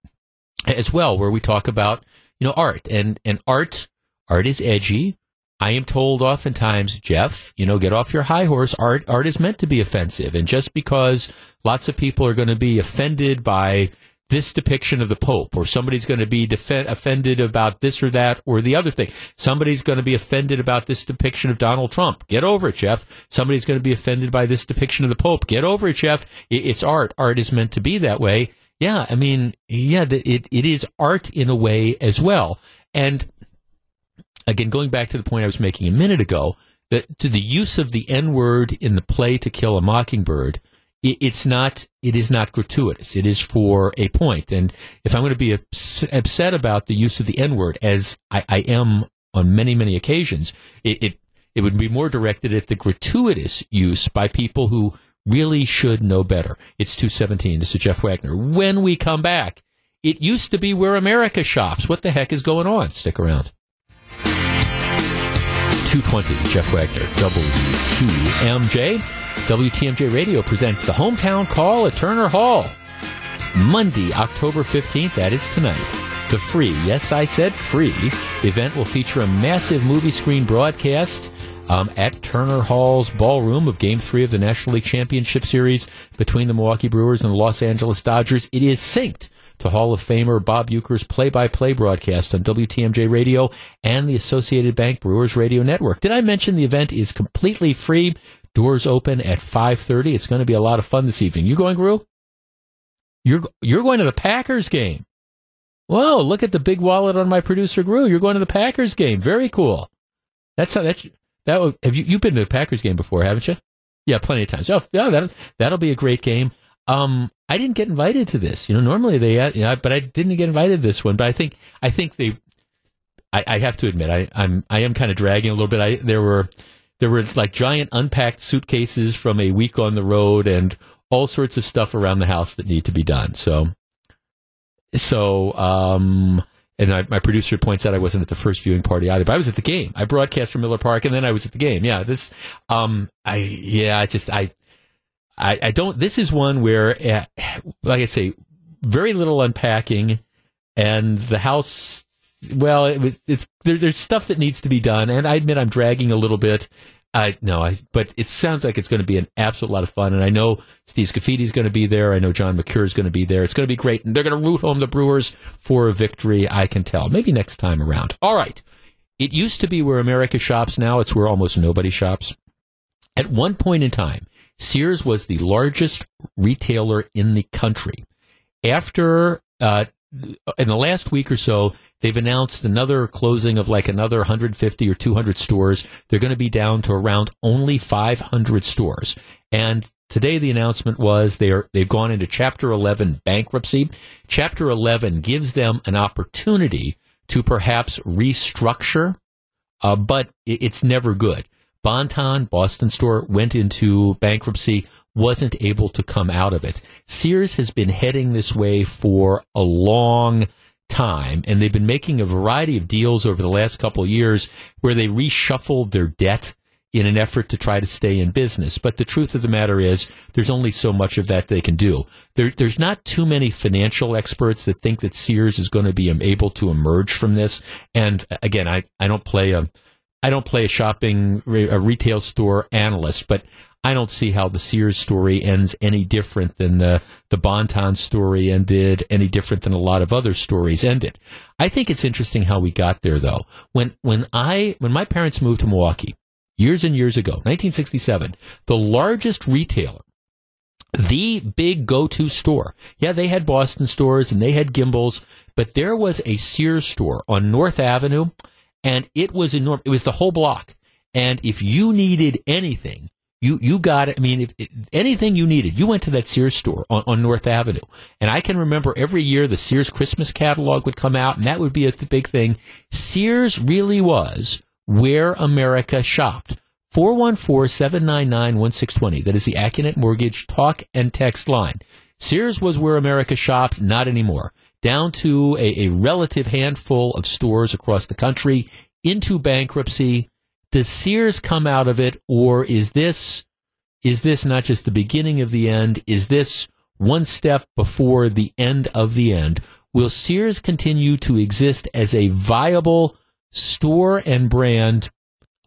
as well, where we talk about you know art and and art. Art is edgy. I am told oftentimes, Jeff, you know, get off your high horse. Art art is meant to be offensive, and just because lots of people are going to be offended by this depiction of the Pope, or somebody's going to be defe- offended about this or that or the other thing. Somebody's going to be offended about this depiction of Donald Trump. Get over it, Jeff. Somebody's going to be offended by this depiction of the Pope. Get over it, Jeff. It's art. Art is meant to be that way. Yeah, I mean, yeah, it, it is art in a way as well. And again, going back to the point I was making a minute ago, that to the use of the N word in the play To Kill a Mockingbird, it's not, it is not gratuitous. It is for a point. And if I'm going to be ups- upset about the use of the N word, as I, I am on many, many occasions, it, it, it would be more directed at the gratuitous use by people who really should know better. It's 217. This is Jeff Wagner. When we come back, it used to be where America shops. What the heck is going on? Stick around. 220, Jeff Wagner, WTMJ. WTMJ Radio presents the Hometown Call at Turner Hall. Monday, October 15th, that is tonight. The free, yes, I said free, event will feature a massive movie screen broadcast um, at Turner Hall's ballroom of Game 3 of the National League Championship Series between the Milwaukee Brewers and the Los Angeles Dodgers. It is synced to Hall of Famer Bob Uecker's play-by-play broadcast on WTMJ Radio and the Associated Bank Brewers Radio Network. Did I mention the event is completely free? Doors open at 5.30. It's going to be a lot of fun this evening. You going, Gru? You're, you're going to the Packers game. Whoa, look at the big wallet on my producer, Gru. You're going to the Packers game. Very cool. That's how that's that. Have you you've been to the Packers game before, haven't you? Yeah, plenty of times. Oh, yeah, that that'll be a great game. Um, I didn't get invited to this. You know, normally they, uh, you know, but I didn't get invited to this one. But I think I think they. I, I have to admit, I, I'm I am kind of dragging a little bit. I there were there were like giant unpacked suitcases from a week on the road and all sorts of stuff around the house that need to be done. So so, um, and I, my producer points out I wasn't at the first viewing party either, but I was at the game. I broadcast from Miller Park, and then I was at the game. Yeah, this, um, I, yeah, I just, I, I, I don't. This is one where, uh, like I say, very little unpacking, and the house. Well, it it's there, there's stuff that needs to be done, and I admit I'm dragging a little bit. I no, I but it sounds like it's going to be an absolute lot of fun, and I know Steve Scaffidi is going to be there. I know John McCure is going to be there. It's going to be great, and they're going to root home the Brewers for a victory. I can tell. Maybe next time around. All right. It used to be where America shops. Now it's where almost nobody shops. At one point in time, Sears was the largest retailer in the country. After uh, in the last week or so, they've announced another closing of like another 150 or 200 stores. They're going to be down to around only 500 stores. And today the announcement was they are they've gone into Chapter 11 bankruptcy. Chapter 11 gives them an opportunity to perhaps restructure, uh, but it's never good. Bon-Ton, Boston store, went into bankruptcy, wasn't able to come out of it. Sears has been heading this way for a long time, and they've been making a variety of deals over the last couple of years where they reshuffled their debt in an effort to try to stay in business. But the truth of the matter is, there's only so much of that they can do. There, there's not too many financial experts that think that Sears is going to be able to emerge from this. And again, I, I don't play a, I don't play a shopping, a retail store analyst, but I don't see how the Sears story ends any different than the, the Bon-Ton story ended, any different than a lot of other stories ended. I think it's interesting how we got there though. When, when I, when my parents moved to Milwaukee, years and years ago, 1967, the largest retailer, the big go-to store. Yeah, they had Boston stores and they had Gimbels, but there was a Sears store on North Avenue and it was enormous. It was the whole block. And if you needed anything, you, you got it. I mean, if, if, anything you needed, you went to that Sears store on, on, North Avenue. And I can remember every year the Sears Christmas catalog would come out and that would be a big thing. Sears really was where America shopped. 414-799-1620. That is the Accunet Mortgage talk and text line. Sears was where America shopped, not anymore. Down to a, a relative handful of stores across the country into bankruptcy. Does Sears come out of it or is this, is this not just the beginning of the end? Is this one step before the end of the end? Will Sears continue to exist as a viable store and brand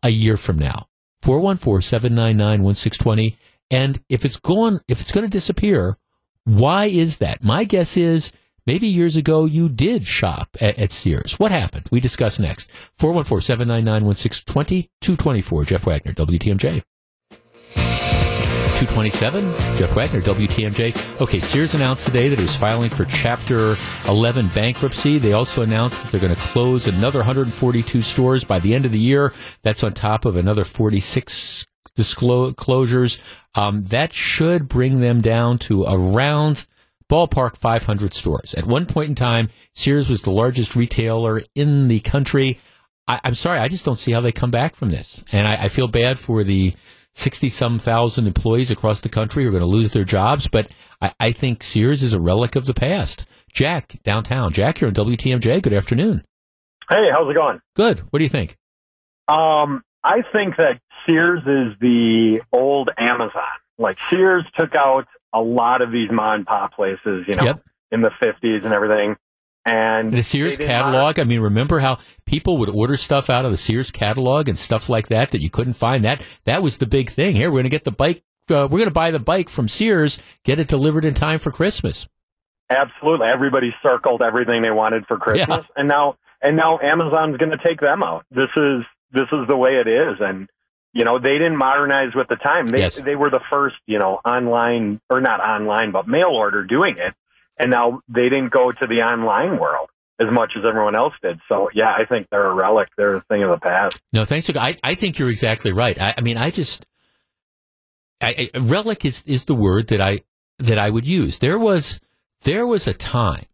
a year from now. 414-799-1620. And if it's gone, if it's going to disappear, why is that? My guess is maybe years ago you did shop at, at Sears. What happened? We discuss next. 414-799-1620, 224. Jeff Wagner, WTMJ. 227. Jeff Wagner, WTMJ. Okay, Sears announced today that it was filing for Chapter 11 bankruptcy. They also announced that they're going to close another 142 stores by the end of the year. That's on top of another 46 closures. Um, that should bring them down to around ballpark 500 stores. At one point in time, Sears was the largest retailer in the country. I, am sorry, I just don't see how they come back from this. And I, I feel bad for the 60 some thousand employees across the country who are going to lose their jobs, but I, I, think Sears is a relic of the past. Jack, downtown. Jack, you're on WTMJ. Good afternoon. Hey, how's it going? Good. What do you think? Um, I think that Sears is the old Amazon. Like Sears took out a lot of these mom and pop places, you know, yep. in the 50s and everything. And the Sears catalog. I mean, remember how people would order stuff out of the Sears catalog and stuff like that that you couldn't find. That that was the big thing. Here, we're going to get the bike. Uh, we're going to buy the bike from Sears, get it delivered in time for Christmas. Absolutely, everybody circled everything they wanted for Christmas, yeah. and now and now Amazon's going to take them out. This is this is the way it is, and you know they didn't modernize with the time. They yes. they were the first, you know, online or not online, but mail order doing it and now they didn't go to the online world as much as everyone else did. So yeah, I think they're a relic. They're a thing of the past. No, thanks. I, I think you're exactly right. I, I mean, I just, I, I, relic is, is the word that I, that I would use. There was, there was a time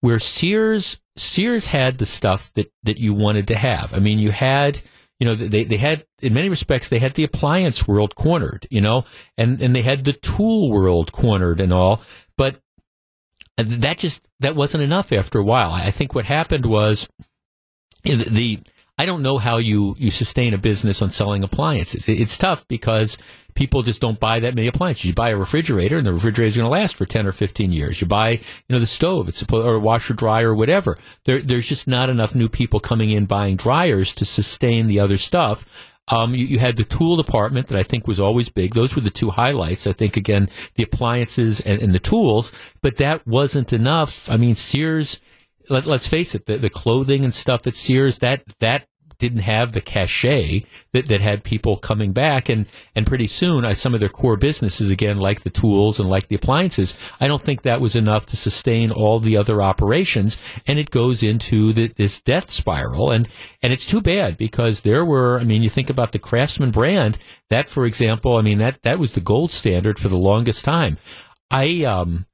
where Sears, Sears had the stuff that, that you wanted to have. I mean, you had, you know, they, they had, in many respects, they had the appliance world cornered, you know, and, and they had the tool world cornered and all. But that just that wasn't enough after a while. I think what happened was the I don't know how you you sustain a business on selling appliances. It's tough because people just don't buy that many appliances. You buy a refrigerator, and the refrigerator is going to last for ten or fifteen years. You buy you know the stove, it's supposed or a washer dryer or whatever. There, there's just not enough new people coming in buying dryers to sustain the other stuff. Um, you, you, had the tool department that I think was always big. Those were the two highlights. I think again the appliances and, and the tools, but that wasn't enough. I mean, Sears. Let, us face it, the, the clothing and stuff at Sears that that didn't have the cachet that, that had people coming back. And, and pretty soon, uh, some of their core businesses, again, like the tools and like the appliances, I don't think that was enough to sustain all the other operations. And it goes into the, this death spiral. And, and it's too bad because there were, I mean, you think about the Craftsman brand, that, for example, I mean, that, that was the gold standard for the longest time. I, um,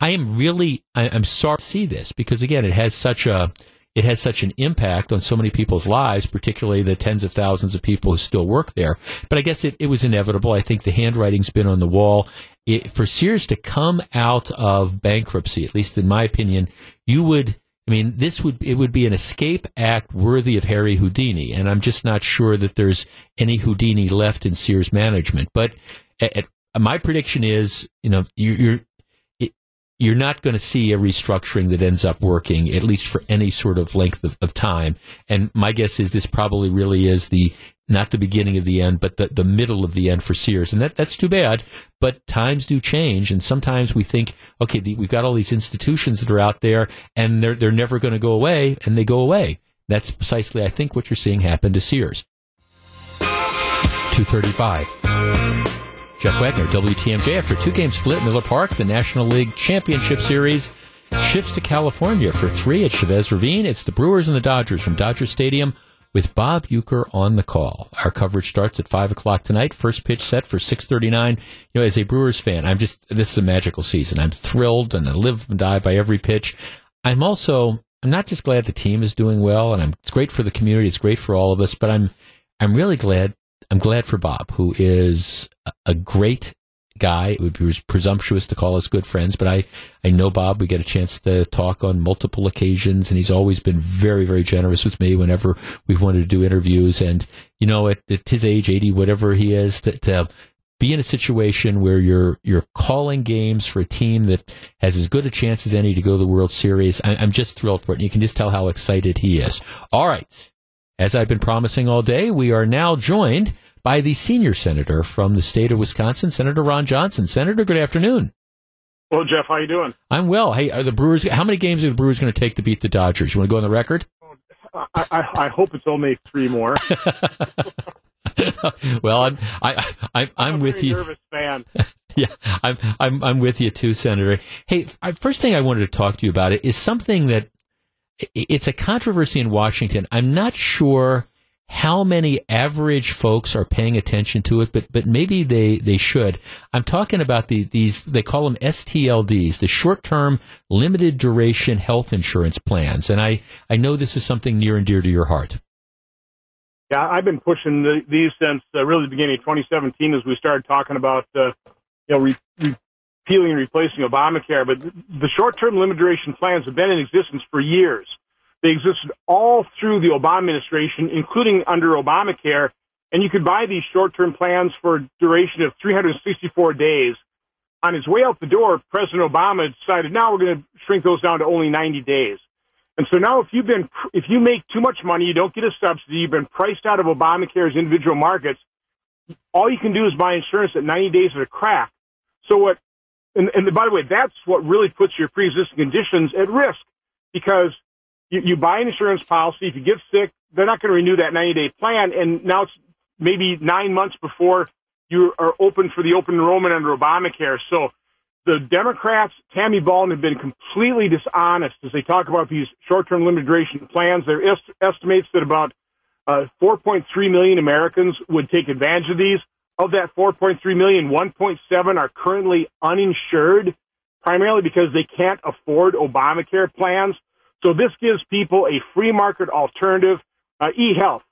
I am really, I, am sorry to see this because again, it has such a, it has such an impact on so many people's lives, particularly the tens of thousands of people who still work there. But I guess it, it was inevitable. I think the handwriting's been on the wall. It, for Sears to come out of bankruptcy, at least in my opinion, you would I mean, this would it would be an escape act worthy of Harry Houdini, and I'm just not sure that there's any Houdini left in Sears management. But at, at, my prediction is, you know, you're, you're you're not going to see a restructuring that ends up working, at least for any sort of length of, of, time. And my guess is this probably really is the not the beginning of the end, but the, the middle of the end for Sears. And that, that's too bad. But times do change. And sometimes we think, okay, the, we've got all these institutions that are out there and they're, they're never going to go away. And they go away. That's precisely, I think, what you're seeing happen to Sears. 235. Jeff Wagner, WTMJ. After two game split, in Miller Park, the National League Championship Series shifts to California for three at Chavez Ravine. It's the Brewers and the Dodgers from Dodger Stadium with Bob Uecker on the call. Our coverage starts at five o'clock tonight. First pitch set for six thirty nine. You know, as a Brewers fan, I'm just this is a magical season. I'm thrilled and I live and die by every pitch. I'm also I'm not just glad the team is doing well, and I'm, it's great for the community. It's great for all of us, but I'm I'm really glad. I'm glad for Bob, who is a great guy. It would be presumptuous to call us good friends, but I, I know Bob. We get a chance to talk on multiple occasions, and he's always been very, very generous with me whenever we've wanted to do interviews. And, you know, at, at his age, 80, whatever he is, to, be in a situation where you're you're calling games for a team that has as good a chance as any to go to the World Series. I, I'm just thrilled for it. And you can just tell how excited he is. All right. As I've been promising all day, we are now joined by the senior senator from the state of Wisconsin, Senator Ron Johnson. Senator, good afternoon. Well, Jeff, how are you doing? I'm well. Hey, are the Brewers? How many games are the Brewers going to take to beat the Dodgers? You want to go on the record? I, I, I hope it's only three more. well, I'm I, I I'm, I'm with you. Nervous fan. yeah, I'm I'm I'm with you too, Senator. Hey, first thing I wanted to talk to you about it is something that it's a controversy in Washington. I'm not sure how many average folks are paying attention to it, but but maybe they, they should. I'm talking about the these they call them STLDs, the short term limited duration health insurance plans, and I I know this is something near and dear to your heart. Yeah, I've been pushing the, these since uh, really the beginning of 2017 as we started talking about uh, you know re, repealing and replacing Obamacare. But the short term limited duration plans have been in existence for years. They existed all through the Obama administration, including under Obamacare. And you could buy these short-term plans for a duration of 364 days. On his way out the door, President Obama decided now we're going to shrink those down to only 90 days. And so now if you've been, if you make too much money, you don't get a subsidy, you've been priced out of Obamacare's individual markets, all you can do is buy insurance at 90 days at a crack. So what, and, and by the way, that's what really puts your pre-existing conditions at risk because you, you buy an insurance policy. If you get sick, they're not going to renew that 90 day plan. And now it's maybe nine months before you are open for the open enrollment under Obamacare. So the Democrats, Tammy Baldwin, have been completely dishonest as they talk about these short-term limited duration plans. There est- estimates that about uh, 4.3 million Americans would take advantage of these. Of that 4.3 million, 1.7 are currently uninsured, primarily because they can't afford Obamacare plans. So this gives people a free market alternative. Uh, eHealth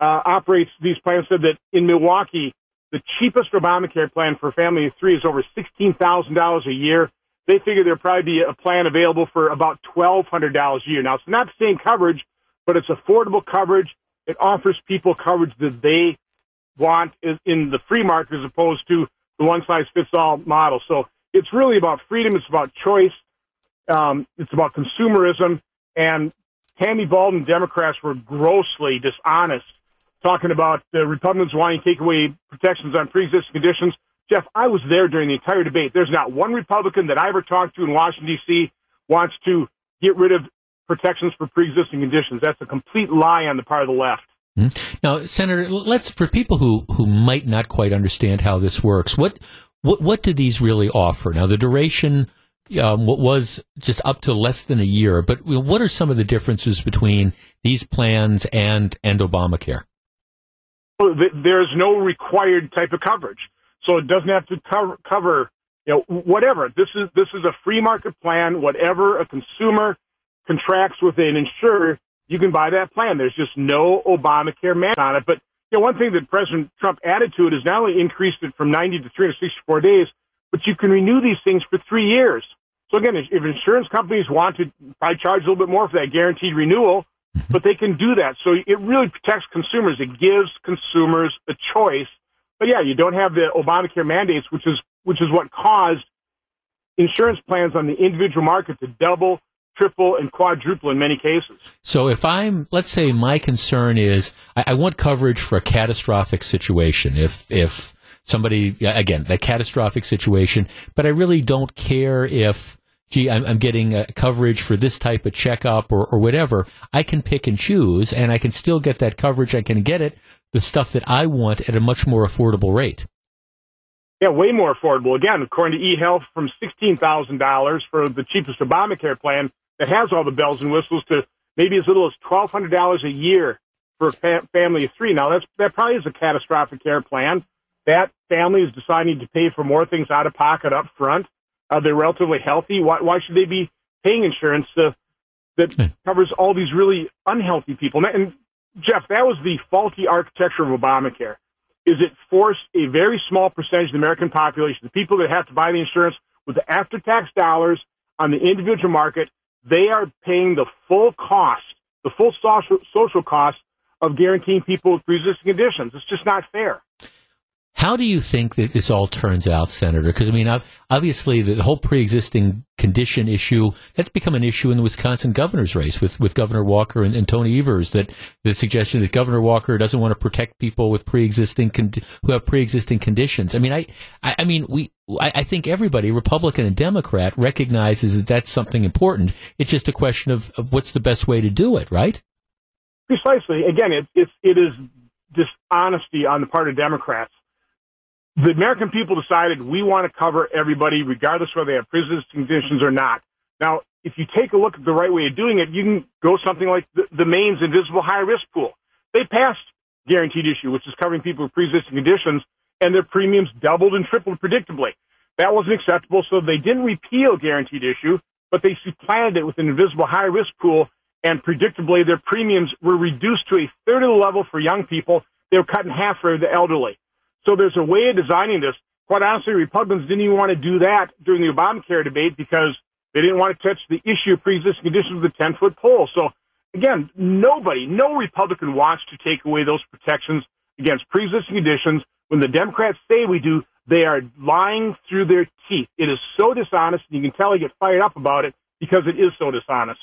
uh, operates these plans. Said that in Milwaukee, the cheapest Obamacare plan for a family of three is over sixteen thousand dollars a year. They figure there'll probably be a plan available for about twelve hundred dollars a year. Now it's not the same coverage, but it's affordable coverage. It offers people coverage that they want in the free market as opposed to the one size fits all model. So it's really about freedom. It's about choice. Um, it's about consumerism. And Tammy Baldwin Democrats were grossly dishonest talking about the Republicans wanting to take away protections on pre-existing conditions. Jeff, I was there during the entire debate. There's not one Republican that I ever talked to in Washington, D.C. wants to get rid of protections for pre-existing conditions. That's a complete lie on the part of the left. Mm-hmm. Now, Senator, let's for people who, who might not quite understand how this works. What what what do these really offer? Now, the duration um, what was just up to less than a year. But what are some of the differences between these plans and and Obamacare? There's no required type of coverage, so it doesn't have to cover, cover you know whatever. This is this is a free market plan. Whatever a consumer contracts with an insurer, you can buy that plan. There's just no Obamacare mandate on it. But you know, one thing that President Trump added to it is not only increased it from 90 to 364 days, but you can renew these things for three years. So again, if insurance companies want to probably charge a little bit more for that guaranteed renewal, but they can do that. So it really protects consumers. It gives consumers a choice. But yeah, you don't have the Obamacare mandates, which is which is what caused insurance plans on the individual market to double, triple, and quadruple in many cases. So if I'm, let's say, my concern is I, I want coverage for a catastrophic situation. If if somebody again that catastrophic situation, but I really don't care if gee, I'm, I'm getting uh, coverage for this type of checkup or, or whatever, I can pick and choose and I can still get that coverage. I can get it, the stuff that I want at a much more affordable rate. Yeah, way more affordable. Again, according to eHealth, from $16,000 for the cheapest Obamacare plan that has all the bells and whistles to maybe as little as $1,200 a year for a fa- family of three. Now, that's, that probably is a catastrophic care plan. That family is deciding to pay for more things out of pocket up front. Uh, they're relatively healthy. Why, why should they be paying insurance to, that hmm. covers all these really unhealthy people? And, and Jeff, that was the faulty architecture of Obamacare. Is it forced a very small percentage of the American population, the people that have to buy the insurance with the after-tax dollars on the individual market, they are paying the full cost, the full social, social cost of guaranteeing people with pre-existing conditions. It's just not fair. How do you think that this all turns out, Senator? Because, I mean, obviously, the whole pre existing condition issue, that's become an issue in the Wisconsin governor's race with, with Governor Walker and, and Tony Evers, that the suggestion that Governor Walker doesn't want to protect people with pre existing, who have pre existing conditions. I mean, I, I, I mean, we, I, I, think everybody, Republican and Democrat, recognizes that that's something important. It's just a question of, of what's the best way to do it, right? Precisely. Again, it, it's, it is dishonesty on the part of Democrats the American people decided we want to cover everybody, regardless whether they have pre-existing conditions or not. Now, if you take a look at the right way of doing it, you can go something like the, the Maine's Invisible High Risk Pool. They passed guaranteed issue, which is covering people with pre-existing conditions, and their premiums doubled and tripled predictably. That wasn't acceptable, so they didn't repeal guaranteed issue, but they supplanted it with an invisible high risk pool, and predictably their premiums were reduced to a third of the level for young people. They were cut in half for the elderly. So there's a way of designing this. Quite honestly, Republicans didn't even want to do that during the Obamacare debate because they didn't want to touch the issue of pre-existing conditions with a 10 foot pole. So again, nobody, no Republican wants to take away those protections against pre-existing conditions. When the Democrats say we do, they are lying through their teeth. It is so dishonest, and you can tell they get fired up about it because it is so dishonest.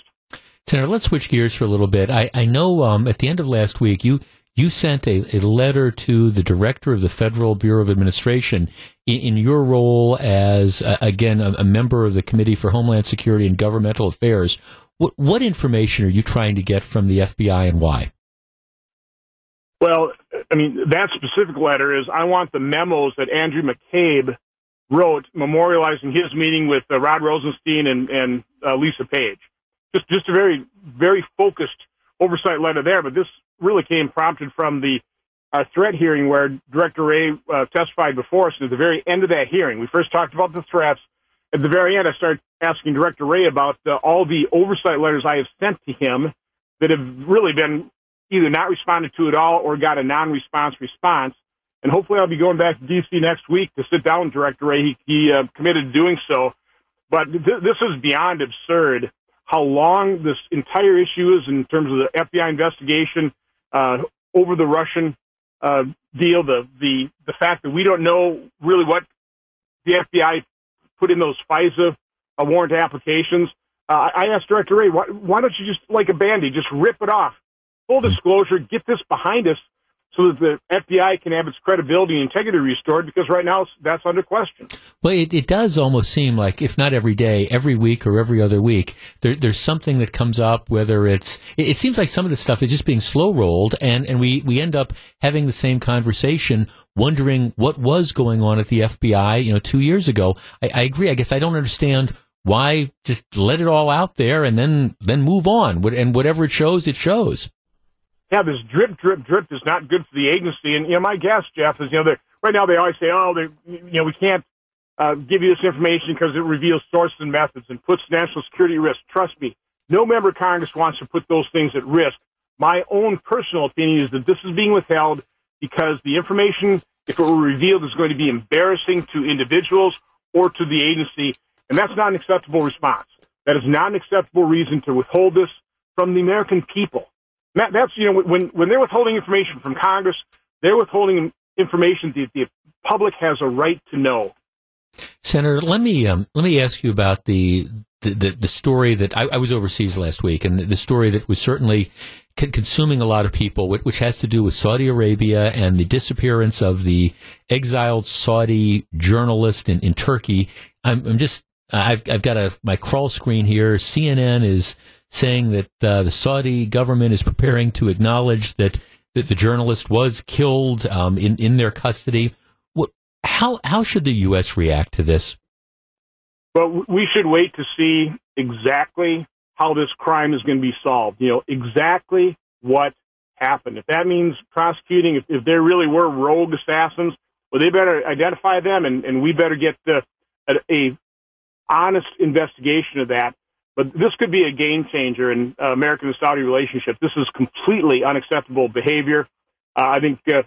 Senator, let's switch gears for a little bit. I, I know um, at the end of last week, you you sent a, a letter to the director of the Federal Bureau of Administration in, in your role as, uh, again, a, a, member of the Committee for Homeland Security and Governmental Affairs. What, what information are you trying to get from the FBI and why? Well, I mean, that specific letter is I want the memos that Andrew McCabe wrote memorializing his meeting with uh, Rod Rosenstein and, and uh, Lisa Page. Just, just a very, very focused oversight letter there. But this really came prompted from the uh, threat hearing where Director Wray uh, testified before us. And at the very end of that hearing, we first talked about the threats. At the very end, I started asking Director Wray about the, all the oversight letters I have sent to him that have really been either not responded to at all or got a non-response response. And hopefully, I'll be going back to D.C. next week to sit down with Director Wray. He, he uh, committed to doing so. But th- this is beyond absurd. How long this entire issue is in terms of the FBI investigation, uh, over the Russian uh, deal, the the the fact that we don't know really what the FBI put in those FISA uh, warrant applications. Uh, I asked Director Wray, why, why don't you just like a bandy, just rip it off? Full disclosure, get this behind us so that the FBI can have its credibility and integrity restored because right now that's under question. Well, it, it does almost seem like, if not every day, every week or every other week, there, there's something that comes up, whether it's, it, it, seems like some of the stuff is just being slow rolled and, and we, we end up having the same conversation, wondering what was going on at the FBI, you know, two years ago. I, I agree. I guess I don't understand why just let it all out there and then, then move on. And whatever it shows, it shows yeah, this drip, drip, drip is not good for the agency. And you know, my guess, Jeff, is you know, right now they always say, oh, they, you know, we can't uh, give you this information because it reveals sources and methods and puts national security at risk. Trust me, No member of Congress wants to put those things at risk. My own personal opinion is that this is being withheld because the information, if it were revealed, is going to be embarrassing to individuals or to the agency, and that's not an acceptable response. That is not an acceptable reason to withhold this from the American people. That, that's you know when when they're withholding information from Congress, they're withholding information that the public has a right to know. Senator, let me um, let me ask you about the the, the, the story that I, I, was overseas last week, and the, the story that was certainly con- consuming a lot of people, which, which, has to do with Saudi Arabia and the disappearance of the exiled Saudi journalist in, in Turkey. I'm, I'm just I've, I've got a my crawl screen here. CNN is saying that uh, the Saudi government is preparing to acknowledge that that the journalist was killed um, in in their custody. What, how how should the U.S. react to this? Well, we should wait to see exactly how this crime is going to be solved. You know exactly what happened. If that means prosecuting, if, if there really were rogue assassins, well, they better identify them, and, and we better get the a, a honest investigation of that. But this could be a game changer in uh, American Saudi relationship. This is completely unacceptable behavior. Uh, I think uh,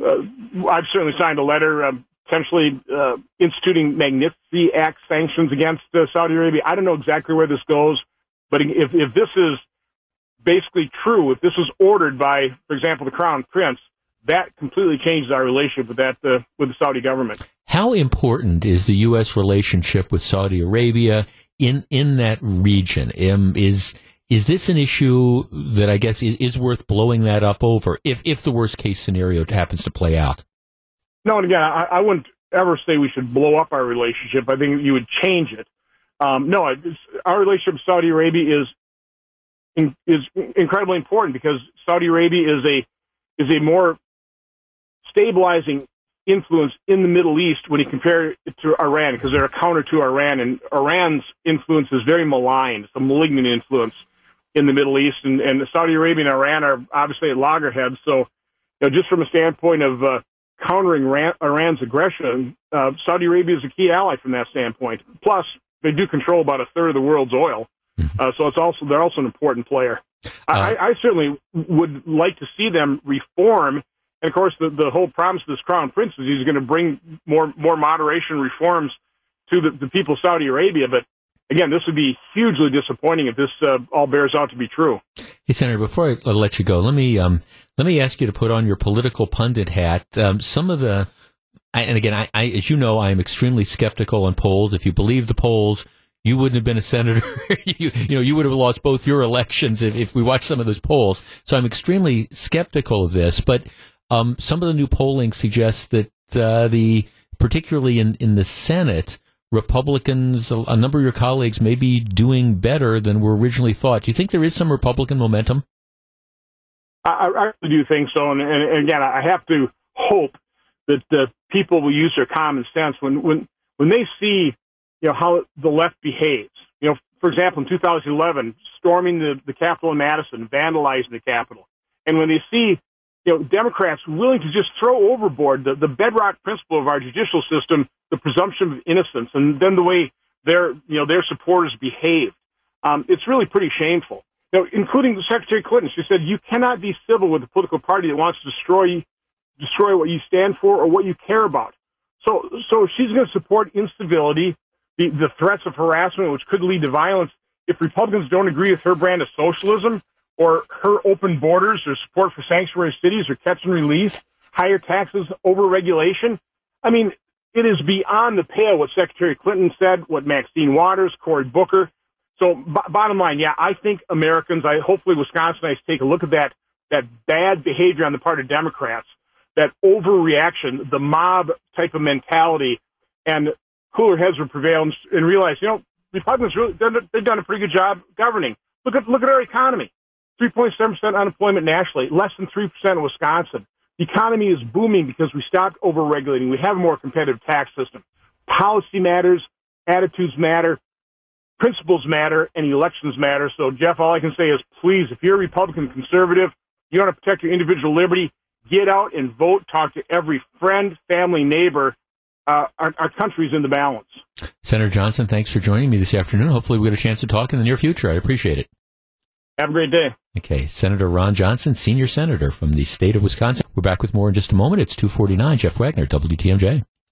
uh, I've certainly signed a letter um, potentially uh, instituting Magnitsky Act sanctions against Saudi Arabia. I don't know exactly where this goes, but if, if this is basically true, if this is ordered by, for example, the Crown Prince, that completely changes our relationship with that uh, with the Saudi government. How important is the U.S. relationship with Saudi Arabia in in that region? Um, is is this an issue that I guess is, is, worth blowing that up over if if the worst case scenario happens to play out? No, and again, I, I wouldn't ever say we should blow up our relationship. I think you would change it. Um, no, our relationship with Saudi Arabia is in, is incredibly important because Saudi Arabia is a is a more stabilizing influence in the Middle East when you compare it to Iran, because they're a counter to Iran, and Iran's influence is very malign. It's a malignant influence in the Middle East, and, and Saudi Arabia and Iran are obviously at loggerheads. So, you know, just from a standpoint of uh, countering Iran, Iran's aggression, uh, Saudi Arabia is a key ally from that standpoint. Plus, they do control about a third of the world's oil, mm-hmm. uh, so it's also they're also an important player. I, uh, I certainly would like to see them reform and of course, the, the whole promise of this crown prince is he's going to bring more more moderation reforms to the, the people of Saudi Arabia. But again, this would be hugely disappointing if this uh, all bears out to be true. Hey, Senator, before I let you go, let me um, let me ask you to put on your political pundit hat. Um, some of the, and again, I, I, as you know, I am extremely skeptical on polls. If you believe the polls, you wouldn't have been a senator. you, you, know, you would have lost both your elections if, if we watched some of those polls. So I'm extremely skeptical of this. But um, some of the new polling suggests that uh, the particularly in, in the Senate, Republicans, a, number of your colleagues may be doing better than were originally thought. Do you think there is some Republican momentum? I, I do think so, and, and, again, I have to hope that the people will use their common sense when when when they see you know how the left behaves. You know, for example, in 2011, storming the the Capitol in Madison, vandalizing the Capitol, and when they see you know, Democrats willing to just throw overboard the, the bedrock principle of our judicial system, the presumption of innocence, and then the way their, you know, their supporters behaved. Um, it's really pretty shameful. You know, including Secretary Clinton. She said, you cannot be civil with a political party that wants to destroy, destroy what you stand for or what you care about. So, so she's going to support instability, the, the threats of harassment, which could lead to violence. If Republicans don't agree with her brand of socialism, or her open borders or support for sanctuary cities or catch and release, higher taxes, over regulation. I mean, it is beyond the pale what Secretary Clinton said, what Maxine Waters, Cory Booker. So, b- bottom line, yeah, I think Americans, I hopefully Wisconsinites take a look at that that bad behavior on the part of Democrats, that overreaction, the mob type of mentality, and cooler heads will prevail and, and realize, you know, Republicans really they've done a pretty good job governing. Look at look at our economy. 3.7% unemployment nationally, less than 3% in Wisconsin. The economy is booming because we stopped overregulating. We have a more competitive tax system. Policy matters, attitudes matter, principles matter, and elections matter. So, Jeff, all I can say is please, if you're a Republican conservative, you want to protect your individual liberty, get out and vote. Talk to every friend, family, neighbor. Uh, our, our country's in the balance. Senator Johnson, thanks for joining me this afternoon. Hopefully, we get a chance to talk in the near future. I appreciate it. Have a great day. Okay, Senator Ron Johnson, senior senator from the state of Wisconsin. We're back with more in just a moment. It's 249. Jeff Wagner, WTMJ.